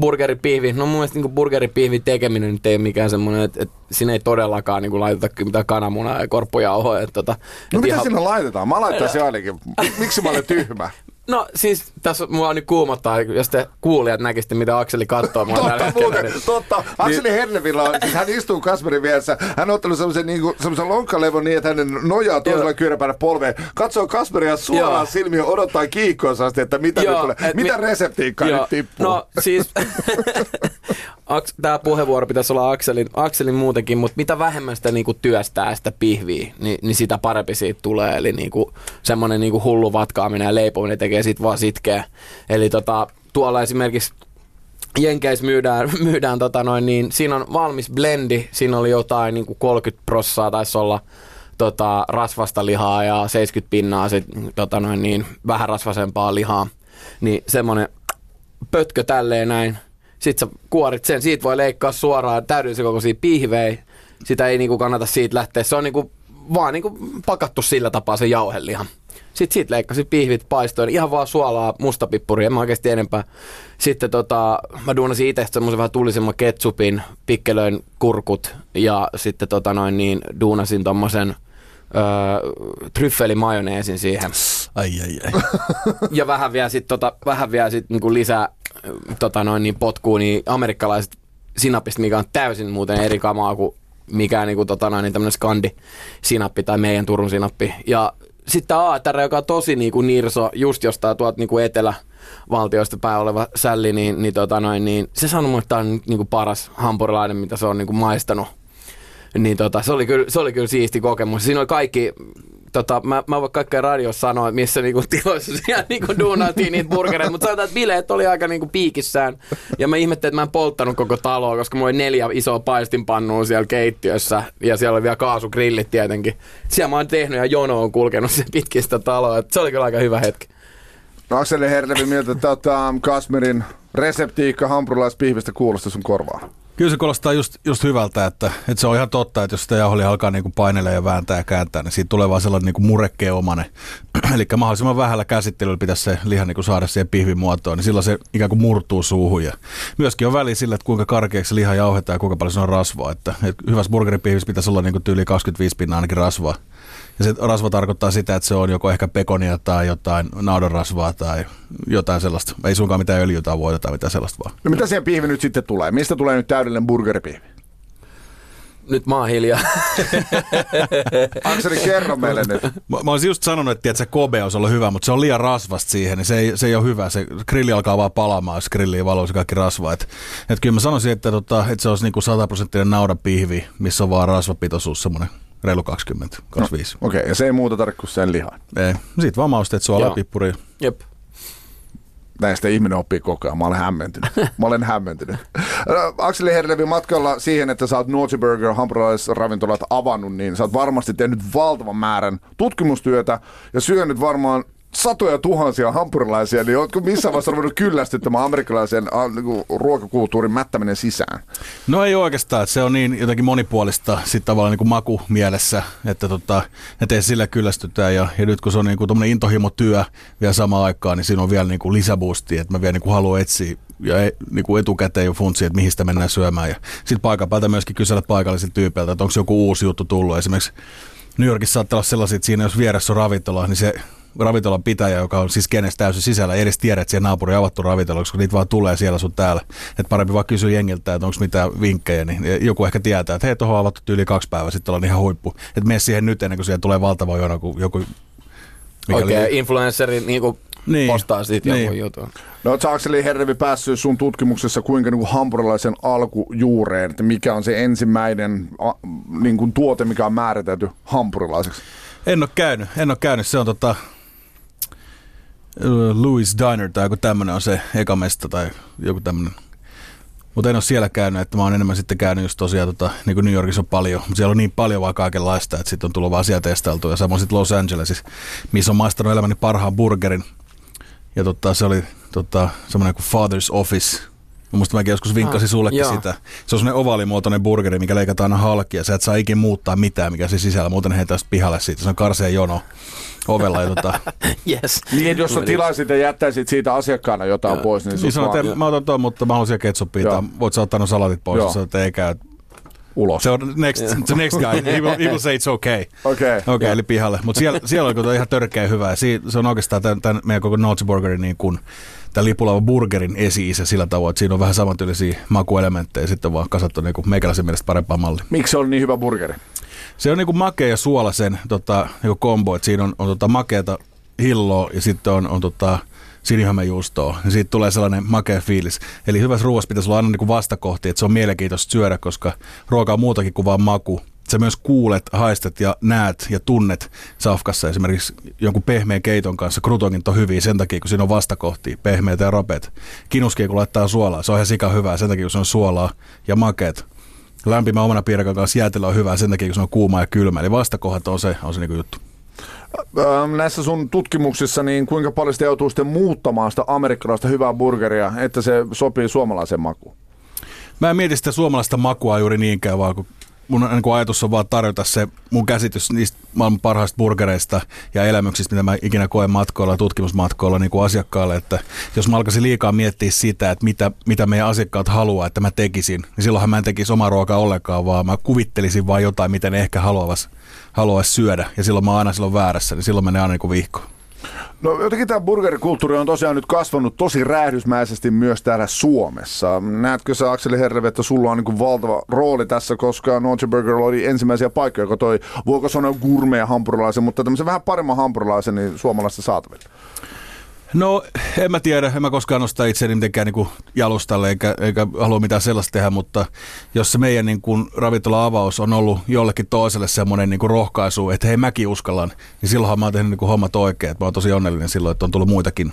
burgeripihvi, no mun mielestä niin burgeripihvi tekeminen nyt ei ole mikään semmoinen, että, että siinä ei todellakaan niin laiteta mitään kananmunaa ja korppujauhoa. Että, tota, no mitä ihan... siinä laitetaan? Mä laittaisin ainakin. Miksi mä olen tyhmä? [laughs] No siis tässä mua on nyt kuumottaa, jos te kuulijat näkisitte, mitä Akseli katsoo mua totta, muuten, niin, totta. Akseli niin, Hernevillä on, siis hän istuu Kasperin vieressä, hän on ottanut semmoisen, niin lonkkalevon niin, että hänen nojaa toisella kyynäpäänä polveen. Katsoo Kasperia suoraan silmiin odottaa kiikkoisasti, että mitä joo, nyt tulee. Et mitä mi- reseptiikkaa nyt tippuu? No siis, [laughs] tämä puheenvuoro pitäisi olla Akselin, Akselin muutenkin, mutta mitä vähemmän sitä niinku työstää sitä pihviä, niin, niin sitä parempi siitä tulee. Eli niinku, semmoinen niinku hullu vatkaaminen ja leipominen tekee siitä vaan sitkeä. Eli tota, tuolla esimerkiksi Jenkeissä myydään, [laughs] myydään tota noin, niin siinä on valmis blendi, siinä oli jotain niin kuin 30 prossaa taisi olla tota, rasvasta lihaa ja 70 pinnaa sit, tota noin, niin, vähän rasvasempaa lihaa. Niin semmonen pötkö tälleen näin. Sitten sä kuorit sen, siitä voi leikkaa suoraan täydellisen kokoisia pihvejä. Sitä ei niinku kannata siitä lähteä. Se on niinku, vaan niinku pakattu sillä tapaa se jauheliha. Sitten siitä leikkasin pihvit paistoon, ihan vaan suolaa, mustapippuria, en mä oikeasti enempää. Sitten tota, mä duunasin itse semmoisen vähän tulisemman ketsupin, pikkelöin kurkut ja sitten tota noin niin duunasin tommosen öö, majoneesin siihen. Ai ai ai. [laughs] ja vähän vielä sitten tota, vähän vielä sit niinku lisää tota noin niin potkuun, niin amerikkalaiset sinapista, mikä on täysin muuten eri kamaa kuin mikään niinku tota noin niin tämmönen skandi sinappi tai meidän Turun sinappi. Ja sitten ATR, joka on tosi niinku nirso, just jostain tuolta niinku etelävaltioista päin oleva sälli, niin, niin, tota noin, niin se sanoi että tämä on niinku paras hampurilainen, mitä se on niinku maistanut. Niin tota, se, oli kyllä, se oli kyllä siisti kokemus. Siinä oli kaikki tota, mä, mä voin kaikkea radiossa sanoa, missä niinku [laughs] tiloissa siellä niinku duunaatiin niitä burgereita, mutta sanotaan, että bileet oli aika niinku piikissään. Ja mä ihmettelin, että mä en polttanut koko taloa, koska mulla oli neljä isoa paistinpannua siellä keittiössä ja siellä oli vielä kaasugrillit tietenkin. Siellä mä oon tehnyt ja jono on kulkenut se pitkistä taloa. Et se oli kyllä aika hyvä hetki. No Akseli Herlevi mieltä, että tota, Kasmerin reseptiikka hampurilaispihvistä kuulostaa sun korvaan. Kyllä se kuulostaa just, just hyvältä, että, että se on ihan totta, että jos sitä jauholia alkaa niin kuin painella ja vääntää ja kääntää, niin siitä tulee vaan sellainen niin kuin murekkeomainen. [clears throat] Eli mahdollisimman vähällä käsittelyllä pitäisi se liha niin kuin saada siihen pihvin muotoon, niin silloin se ikään kuin murtuu suuhun. Ja myöskin on väli sillä, että kuinka karkeaksi liha jauhetaan ja kuinka paljon se on rasvaa. Että, että hyvässä burgeripihvissä pitäisi olla niin kuin tyyli 25 pinnaa ainakin rasvaa. Ja se rasva tarkoittaa sitä, että se on joko ehkä pekonia tai jotain naudanrasvaa tai jotain sellaista. Ei suinkaan mitään öljyä tai voita tai mitään sellaista vaan. No mitä siihen pihvi nyt sitten tulee? Mistä tulee nyt täydellinen burgeripihvi? Nyt mä oon hiljaa. [laughs] Akseli, kerro meille nyt. Mä, mä olisin just sanonut, että, että se Kobe olisi ollut hyvä, mutta se on liian rasvasta siihen, niin se ei, se ei ole hyvä. Se grilli alkaa vaan palamaan, jos grilliin valuisi kaikki rasva. Et, et kyllä mä sanoisin, että, tota, että se olisi niinku 100 prosenttinen naudanpihvi, missä on vaan rasvapitoisuus semmoinen reilu 20, 25. No, Okei, okay, ja se ei muuta tarvitse kuin sen lihan. Ei, siitä vaan mausteet suolaa pippuri. Jep. Näistä ihminen oppii koko ajan. Mä olen hämmentynyt. [laughs] Mä olen hämmentynyt. Akseli Herlevi matkalla siihen, että sä oot Naughty Burger hampurilaisravintolat avannut, niin sä oot varmasti tehnyt valtavan määrän tutkimustyötä ja syönyt varmaan satoja tuhansia hampurilaisia, niin oletko missään vaiheessa ruvennut kyllästyttämään amerikkalaisen niin ruokakulttuurin mättäminen sisään? No ei oikeastaan, se on niin jotenkin monipuolista sitten tavallaan niin maku mielessä, että tota, että sillä kyllästytään ja, ja nyt kun se on niin kuin intohimo työ vielä samaan aikaan, niin siinä on vielä niin kuin lisäboosti, että mä vielä niin kuin haluan etsiä ja e, niin kuin etukäteen jo funtsi, että mihin sitä mennään syömään. Ja sitten paikan päältä myöskin kysellä paikallisilta tyypeiltä, että onko joku uusi juttu tullut. Esimerkiksi New Yorkissa saattaa olla sellaisia, että siinä jos vieressä on ravintola, niin se ravintolan pitäjä, joka on siis kenestä täysin sisällä, ei edes tiedä, että siellä naapuri on avattu ravintola, koska niitä vaan tulee siellä sun täällä. Että parempi vaan kysyä jengiltä, että onko mitään vinkkejä, niin joku ehkä tietää, että hei, tuohon on avattu yli kaksi päivää, sitten ollaan ihan huippu. Että mene siihen nyt ennen kuin siellä tulee valtava jono, kun joku Okei, okay, influenceri niin kuin niin, postaa siitä niin. jonkun jutun. No oot Akseli Herrevi päässyt sun tutkimuksessa kuinka niin kuin hampurilaisen alkujuureen, että mikä on se ensimmäinen a, niin kuin tuote, mikä on määritelty hampurilaiseksi? En ole käynyt, en ole käynyt. Se on tota, Louis Diner tai joku tämmöinen on se ekamesta tai joku tämmöinen. Mutta en ole siellä käynyt, että mä oon enemmän sitten käynyt just tosiaan, tota, niin kuin New Yorkissa on paljon, mutta siellä on niin paljon vaan kaikenlaista, että sitten on tullut vaan siellä testailtu. Ja samoin sitten Los Angelesissa, missä on maistanut elämäni parhaan burgerin. Ja tota, se oli tota, semmoinen kuin Father's Office, Musta mäkin joskus vinkkasin ah, sullekin joo. sitä. Se on semmoinen ovaalimuotoinen burgeri, mikä leikataan aina halki ja sä et saa ikin muuttaa mitään, mikä se sisällä. Muuten heitä pihalle siitä. Se on karseen jono ovella. Ja tota... [laughs] yes. Niin, jos sä tilaisit ja jättäisit siitä asiakkaana jotain ja. pois, niin, niin sanot, että mä otan tuon, mutta mä haluaisin ketsuppia. Tai voit sä ottaa no salatit pois, jos ei käy ulos. Se on next, the next guy. He will, he will say it's okay. Okei. Okay. okay eli pihalle. Mutta siellä, siellä on ihan törkeä hyvä. se on oikeastaan tämän, tämän meidän koko Nazi Burgerin niin kuin, tämän lipulava burgerin esi sillä tavoin, että siinä on vähän samantyylisiä makuelementtejä sitten vaan kasattu niin kuin meikäläisen mielestä parempaa mallia. Miksi se on niin hyvä burgeri? Se on niin kuin makea ja suolasen tota, niin kombo, että siinä on, on tota makeata hilloa ja sitten on, on tota, sinihamejuustoa, niin siitä tulee sellainen makea fiilis. Eli hyvässä ruoassa pitäisi olla aina niin kuin vastakohti, että se on mielenkiintoista syödä, koska ruoka on muutakin kuin vain maku. Sä myös kuulet, haistat ja näet ja tunnet safkassa esimerkiksi jonkun pehmeän keiton kanssa. Krutongit on hyviä sen takia, kun siinä on vastakohtia, pehmeitä ja rapeet. Kinuskia kun laittaa suolaa, se on ihan sika hyvää sen takia, kun se on suolaa ja makeet. Lämpimä omana piirakan kanssa jäätelö on hyvää sen takia, kun se on kuuma ja kylmä. Eli vastakohdat on se, on se niinku juttu. Näissä sun tutkimuksissa, niin kuinka paljon sitä joutuu sitten muuttamaan sitä amerikkalaista hyvää burgeria, että se sopii suomalaiseen makuun? Mä en mieti sitä suomalaista makua juuri niinkään, vaan kun mun niin ajatus on vaan tarjota se mun käsitys niistä maailman parhaista burgereista ja elämyksistä, mitä mä ikinä koen matkoilla ja tutkimusmatkoilla niin kuin asiakkaalle, että jos mä alkaisin liikaa miettiä sitä, että mitä, mitä meidän asiakkaat haluaa, että mä tekisin, niin silloinhan mä en tekisi omaa ruokaa ollenkaan, vaan mä kuvittelisin vaan jotain, mitä ne ehkä haluaisi haluais syödä, ja silloin mä oon aina silloin väärässä, niin silloin menee aina niin vihkoon. No jotenkin tämä burgerikulttuuri on tosiaan nyt kasvanut tosi räjähdysmäisesti myös täällä Suomessa. Näetkö sä Akseli Herrevi, että sulla on niin valtava rooli tässä, koska Noche Burger oli ensimmäisiä paikkoja, joka toi, voiko sanoa gourmet hampurilaisen, mutta tämmöisen vähän paremman hampurilaisen niin suomalaista saatavilla. No, en mä tiedä. En mä koskaan nosta itseäni mitenkään niin jalustalle, eikä, eikä halua mitään sellaista tehdä, mutta jos se meidän niin kuin ravintola-avaus on ollut jollekin toiselle semmoinen niin kuin rohkaisu, että hei mäkin uskallan, niin silloinhan mä oon tehnyt niin kuin hommat oikein. Mä oon tosi onnellinen silloin, että on tullut muitakin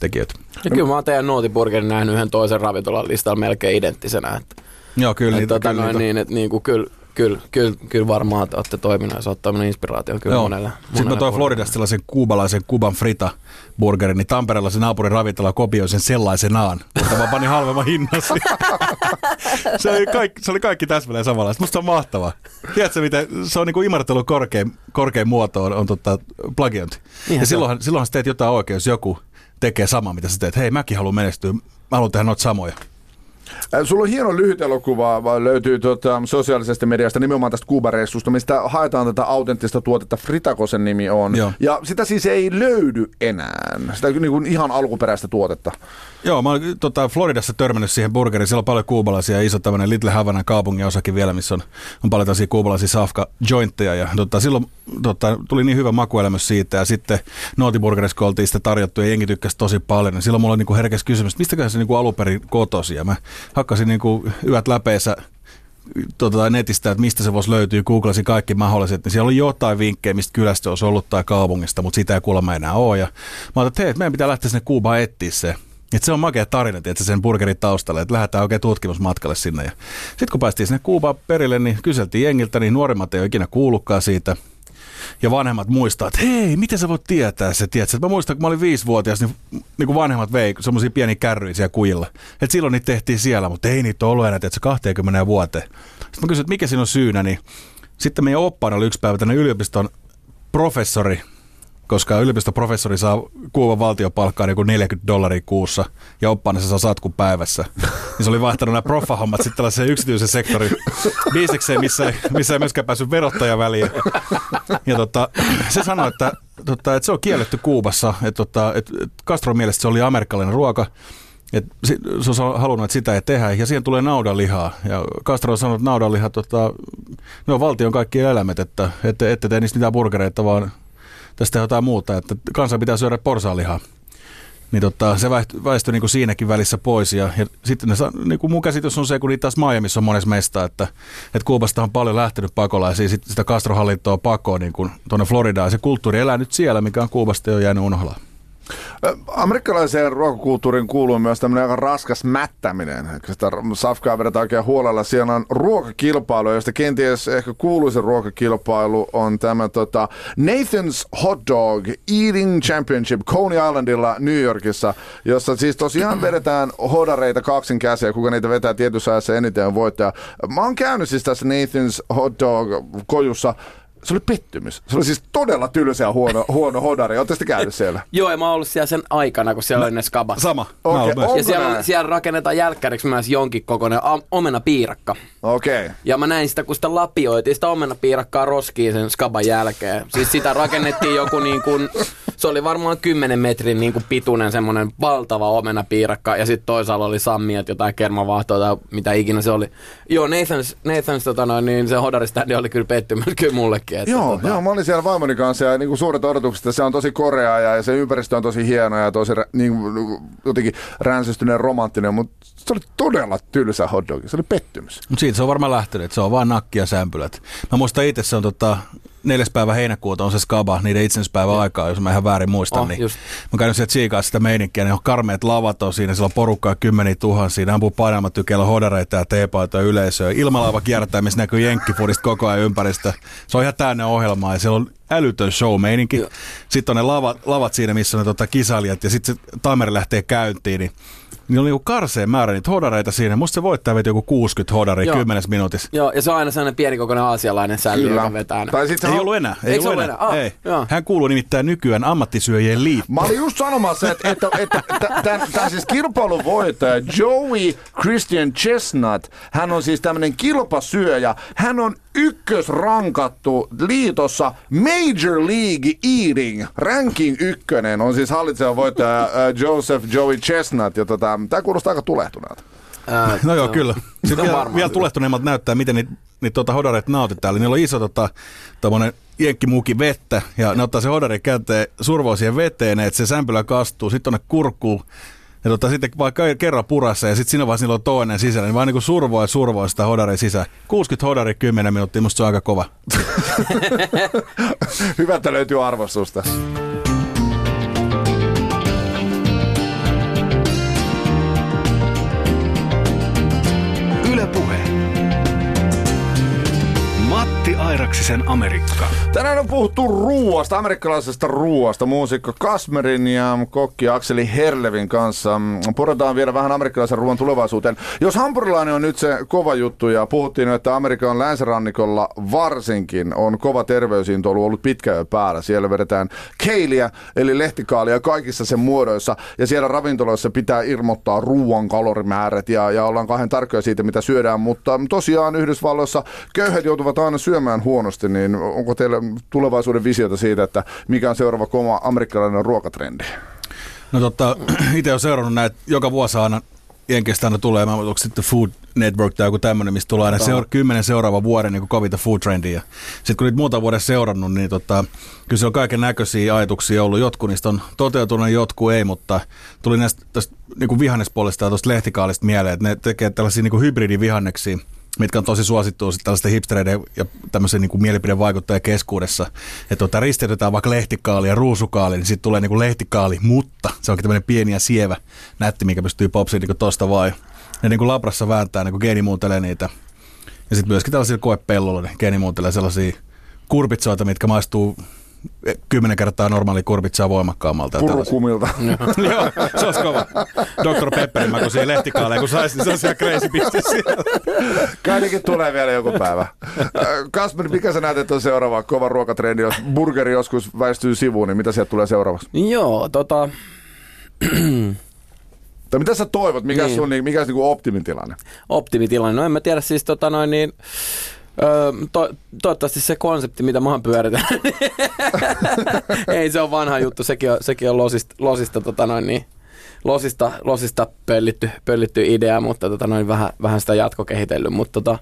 tekijöitä. Ja kyllä mä oon teidän Nootiburgerin nähnyt yhden toisen ravintolan listalla melkein identtisenä. Että, Joo, kyllä, että, niitä, tota, kyllä noin, niitä. Niin, että niin kuin, kyllä, Kyllä, kyllä, kyllä varmaan te olette toimineet ja se on ottanut inspiraatio kyllä Joo. monelle. Sitten mä toin Floridasta sellaisen kuubalaisen Kuban Frita burgerin, niin Tampereella se naapurin ravintola kopioi sen sellaisenaan, mutta mä panin halvemman hinnan [laughs] se, oli kaikki, se oli kaikki täsmälleen samanlaista. Musta se on mahtavaa. Tiedätkö, miten se on niin kuin imartelu korkein, korkein muoto on, on totta, plagiointi. Ihan ja silloinhan, silloinhan sä teet jotain oikein, jos joku tekee samaa, mitä sä teet. Hei, mäkin haluan menestyä. Mä haluan tehdä noita samoja. Sulla on hieno lyhyt elokuva, löytyy tuota, sosiaalisesta mediasta nimenomaan tästä Kuubareissusta, mistä haetaan tätä autenttista tuotetta, Fritakosen nimi on. Joo. Ja sitä siis ei löydy enää, sitä niin kuin ihan alkuperäistä tuotetta. Joo, mä olen tota, Floridassa törmännyt siihen burgeriin. Siellä on paljon kuubalaisia ja iso tämmöinen Little Havana kaupungin osakin vielä, missä on, on paljon tällaisia kuubalaisia safka jointteja. Ja tota, silloin tota, tuli niin hyvä makuelämys siitä. Ja sitten Nootiburgerissa, kun oltiin sitä tarjottu ja jengi tykkäsi tosi paljon. Niin silloin mulla niin herkes kysymys, että mistäkään se niin aluperin kotosi. Ja mä hakkasin niin kuin yöt läpeensä tota, netistä, että mistä se voisi löytyä, googlasin kaikki mahdolliset, niin siellä oli jotain vinkkejä, mistä kylästä olisi ollut tai kaupungista, mutta sitä ei kuulemma enää ole. Ja mä ajattelin, että hei, meidän pitää lähteä sinne Kuubaan etsiä se. Et se on makea tarina, että sen burgerin taustalle, että lähdetään oikein tutkimusmatkalle sinne. Sitten kun päästiin sinne Kuubaan perille, niin kyseltiin jengiltä, niin nuorimmat ei ole ikinä kuullutkaan siitä. Ja vanhemmat muistaa, että hei, miten sä voit tietää se, tiedätkö? Mä muistan, kun mä olin viisivuotias, niin, niin kuin vanhemmat vei semmoisia pieniä kärryjä siellä kujilla. Että silloin niitä tehtiin siellä, mutta ei niitä ollut enää, että 20 vuoteen. Sitten mä kysyin, että mikä siinä on syynä, niin sitten meidän oppaana oli yksi päivä tänne yliopiston professori, koska yliopistoprofessori saa Kuuban valtiopalkkaa niin 40 dollaria kuussa ja oppaana se saa satkun päivässä. Niin se oli vaihtanut nämä proffahommat sitten tällaiseen yksityisen sektorin biisekseen, missä, missä ei myöskään päässyt verottaja väliin. Ja tota, se sanoi, että, tota, että se on kielletty Kuubassa, että, tota, että Castron mielestä se oli amerikkalainen ruoka, et se on halunnut, että sitä ei tehdä, ja siihen tulee naudanlihaa. Ja Castro on sanonut, että naudanliha, tota, ne on valtion kaikki eläimet, että ette, ette tee niistä mitään burgereita, vaan tästä jotain muuta, että kansa pitää syödä porsaalihaa. Niin tota, se väistyi, niin kuin siinäkin välissä pois. Ja, ja sitten ne, niin kuin mun käsitys on se, kun niitä taas Miamiissa on monessa meistä, että, että Kuubasta on paljon lähtenyt pakolaisia, sitten sitä Castro-hallintoa pakoon niin tuonne Floridaan. Se kulttuuri elää nyt siellä, mikä on Kuubasta jo jäänyt unholaan. Amerikkalaiseen ruokakulttuuriin kuuluu myös tämmöinen aika raskas mättäminen. Sitä safkaa vedetään oikein huolella. Siellä on ruokakilpailu, josta kenties ehkä kuuluisin ruokakilpailu on tämä tota, Nathan's Hot Dog Eating Championship Coney Islandilla New Yorkissa, jossa siis tosiaan vedetään hodareita kaksin käsiä, kuka niitä vetää tietyssä ajassa eniten on voittaja. Mä oon käynyt siis tässä Nathan's Hot Dog kojussa se oli pettymys. Se oli siis todella tylsä ja huono, [laughs] huono hodari. Oletteko te käynyt siellä? Joo, ja mä oon ollut siellä sen aikana, kun siellä oli ne skabat. Sama. Okay, ja siellä, siellä rakennetaan jälkkäriksi myös jonkin kokoinen omena piirakka. Okei. Okay. Ja mä näin sitä, kun sitä lapioitiin sitä omena piirakkaa roskiin sen skaban jälkeen. Siis sitä rakennettiin joku niin kuin, se oli varmaan 10 metrin niin kuin pituinen semmoinen valtava omena piirakka. Ja sitten toisaalla oli sammiat, jotain kermavahtoa tai mitä ikinä se oli. Joo, Nathans, Nathans tota noin, niin se hodariständi oli kyllä pettymys kyllä mullekin kaikkea. Että joo, tota... joo, mä olin siellä vaimoni kanssa ja niin kuin suuret odotukset, että se on tosi korea ja, ja se ympäristö on tosi hieno ja tosi niin, jotenkin ränsystyneen romanttinen, mutta se oli todella tylsä hotdog. Se oli pettymys. Mutta siitä se on varmaan lähtenyt, että se on vain nakki ja sämpylät. Mä muistan itse, se on tota, neljäs päivä heinäkuuta on se skaba, niiden itsenäispäivän aikaa, jos mä ihan väärin muistan. Oh, niin just. Mä käyn sieltä tsiikaa sitä meininkiä, niin on karmeet lavat on siinä, siellä on porukkaa kymmeniä tuhansia, ne ampuu painamatykeillä hodareita ja teepaita yleisöä. Ilmalaiva kiertää, missä näkyy jenkkifudista koko ajan ympäristö. Se on ihan täynnä ohjelmaa ja siellä on älytön show-meininki. Sitten on ne lavat, lavat siinä, missä on ne tota, kisailijat ja sitten se timeri lähtee käyntiin, niin niin oli niinku karseen määrä niitä hodareita siinä. Musta se voittaa veti joku 60 hodaria Joo. 10 minuutissa. Joo, ja se on aina sellainen pienikokoinen aasialainen sälli, joka vetää. Tai sit ei ollut enää. Ei, ei ollut enää. enää? Ah, ei. Hän kuuluu nimittäin nykyään ammattisyöjien liittoon. Mä olin just sanomassa, että, että, että, että tämä siis kilpailun voittaja Joey Christian Chestnut, hän on siis tämmöinen kilpasyöjä. Hän on ykkösrankattu liitossa Major League Eating. Ranking ykkönen on siis hallitseva voittaja Joseph Joey Chestnut. Ja tota, tämä kuulostaa aika tulehtuneelta. Ää, no joo, kyllä. Sitten vielä, vielä tulehtuneemmat näyttää, miten niitä niitä tuota hodareita nautit täällä. Niillä on iso tota, jenkkimuki vettä ja ne ottaa se hodari käteen, survoo siihen veteen, että se sämpylä kastuu, sitten tuonne kurkkuun ja tota, sitten vaikka kerran purassa ja sitten siinä niillä on toinen sisällä, niin vaan niin survoa ja survoa sitä hodaria sisään. 60 hodari 10 minuuttia, musta se on aika kova. [laughs] Hyvä, että löytyy arvostusta. Airaksisen Amerikka. Tänään on puhuttu ruuasta, amerikkalaisesta ruuasta. Muusikko Kasmerin ja kokki Akseli Herlevin kanssa. Puretaan vielä vähän amerikkalaisen ruoan tulevaisuuteen. Jos hampurilainen on nyt se kova juttu ja puhuttiin, että Amerikan länsirannikolla varsinkin on kova terveysintoilu ollut pitkä jo päällä. Siellä vedetään keiliä eli lehtikaalia kaikissa sen muodoissa ja siellä ravintoloissa pitää ilmoittaa ruoan kalorimäärät ja, ja ollaan kahden tarkkoja siitä, mitä syödään. Mutta tosiaan Yhdysvalloissa köyhät joutuvat aina syömään huonosti, niin onko teillä tulevaisuuden visiota siitä, että mikä on seuraava koma amerikkalainen ruokatrendi? No totta, [clears throat] itse olen seurannut näitä joka vuosi aina Jenkistä aina tulee, mä onko sitten Food Network tai joku tämmöinen, mistä tulee aina seura- kymmenen seuraava vuoden niin kovita food trendia. Sitten kun niitä muuta vuoden seurannut, niin tota, kyllä se on kaiken näköisiä ajatuksia ollut. Jotkut niistä on toteutunut, jotkut ei, mutta tuli näistä tästä, niin kuin vihannespuolesta ja tuosta lehtikaalista mieleen, että ne tekee tällaisia niin hybridivihanneksia, mitkä on tosi suosittua sitten tällaisten hipstereiden ja tämmöisen niin mielipidevaikuttajien keskuudessa. Että tuota, risteytetään vaikka lehtikaali ja ruusukaali, niin sitten tulee niin kuin lehtikaali, mutta se onkin tämmöinen pieni ja sievä nätti, mikä pystyy popsiin niin tosta vai. Ne niin kuin labrassa vääntää, niin kuin geenimuuntelee niitä. Ja sitten myöskin tällaisilla koepelloilla ne geenimuuntelee sellaisia kurpitsoita, mitkä maistuu kymmenen kertaa normaali kurpitsaa voimakkaammalta. Purukumilta. [laughs] Joo, se olisi kova. Dr. Pepperin mä kun siihen lehtikaaleen, kun saisin, niin se olisi ihan crazy business. Kai tulee vielä joku päivä. Äh, Kasper, mikä sä näet, että on seuraava kova ruokatrendi, jos burgeri joskus väistyy sivuun, niin mitä sieltä tulee seuraavaksi? Joo, tota, [clears throat] Tai mitä sä toivot, mikä Niin. sun niin, mikä on niin optimitilanne? optimitilanne. No en mä tiedä siis tota noin niin, Öö, to, toivottavasti se konsepti, mitä mä pyöritän. [laughs] Ei se on vanha juttu, sekin on, sekin on losista, losista, tota noin niin, losista, losista pöllitty, pöllitty idea, mutta tota noin vähän, vähän sitä jatkokehitellyt. Mutta tota,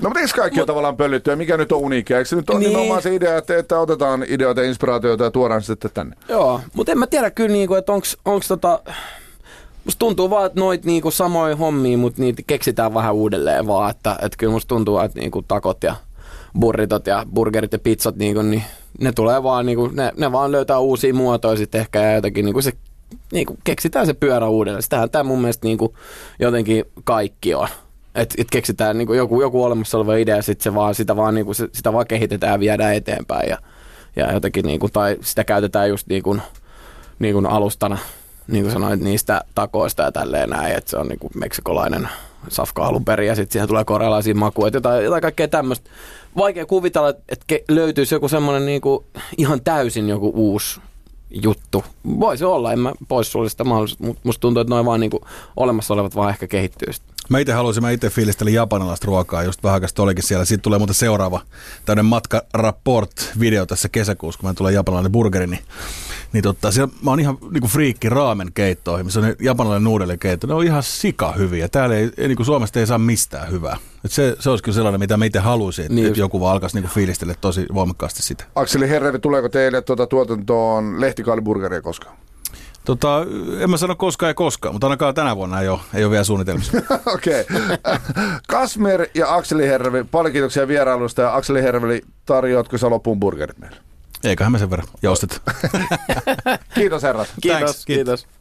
No mutta eikö kaikki ole tavallaan pöllittyä? Mikä nyt on uniikkia? Eikö se nyt ole Niin. nimenomaan se idea, että, että otetaan ideoita ja inspiraatioita ja tuodaan sitten tänne? Joo, mutta en mä tiedä kyllä, niinku, että onks, onks tota... Musta tuntuu vaan, että noit niinku samoja hommia, mutta niitä keksitään vähän uudelleen vaan. Että, että kyllä musta tuntuu, että niinku takot ja burritot ja burgerit ja pizzat, niinku, niin ne tulee vaan, niinku, ne, ne vaan löytää uusia muotoja sitten ehkä ja jotenkin niinku se niinku, keksitään se pyörä uudelleen. Sitähän tämä mun mielestä niinku, jotenkin kaikki on. Että et keksitään niinku, joku, joku olemassa oleva idea, sit se vaan, sitä, vaan, niinku, se, sitä vaan kehitetään ja viedään eteenpäin. Ja, ja jotenkin, niinku, tai sitä käytetään just niinku, niin kuin alustana, niin kuin sanoit, niistä takoista ja tälleen näin, että se on niin kuin meksikolainen safka alun perin ja sitten siihen tulee korealaisia makuja, jotain, jotain kaikkea tämmöistä. Vaikea kuvitella, että löytyisi joku semmoinen niin kuin ihan täysin joku uusi juttu. Voisi olla, en mä poissulje sitä mahdollisuutta, mutta musta tuntuu, että noin vaan niin kuin olemassa olevat vaan ehkä kehittyy sit. Mä itse haluaisin, mä itse fiilistelin japanilaista ruokaa, just vähän aikaa olikin siellä. Siitä tulee muuten seuraava tämmöinen matkarapport-video tässä kesäkuussa, kun mä tulee japanilainen burgeri, niin, niin totta, siellä, mä oon ihan niinku friikki raamen keittoihin, missä on ne japanilainen nuudelikeitto. Ne on ihan sika hyviä. Täällä ei, ei niinku Suomesta ei saa mistään hyvää. Et se, se olisi kyllä sellainen, mitä mä itse haluaisin, että Niin niin just. joku vaan alkaisi niinku fiilistellä tosi voimakkaasti sitä. Akseli Herrevi, tuleeko teille tuota tuotantoon lehtikaaliburgeria koskaan? Tota, en mä sano koskaan ja koskaan, mutta ainakaan tänä vuonna ei ole, ei ole vielä suunnitelmissa. [laughs] Okei. Okay. Kasmer ja Akseli Herrevi, paljon kiitoksia vierailusta ja Akseli Herrevi, tarjoatko sä loppuun burgerit meille? Eiköhän me sen verran joustet. [laughs] Kiitos herrat. Kiitos, Thanks. kiitos.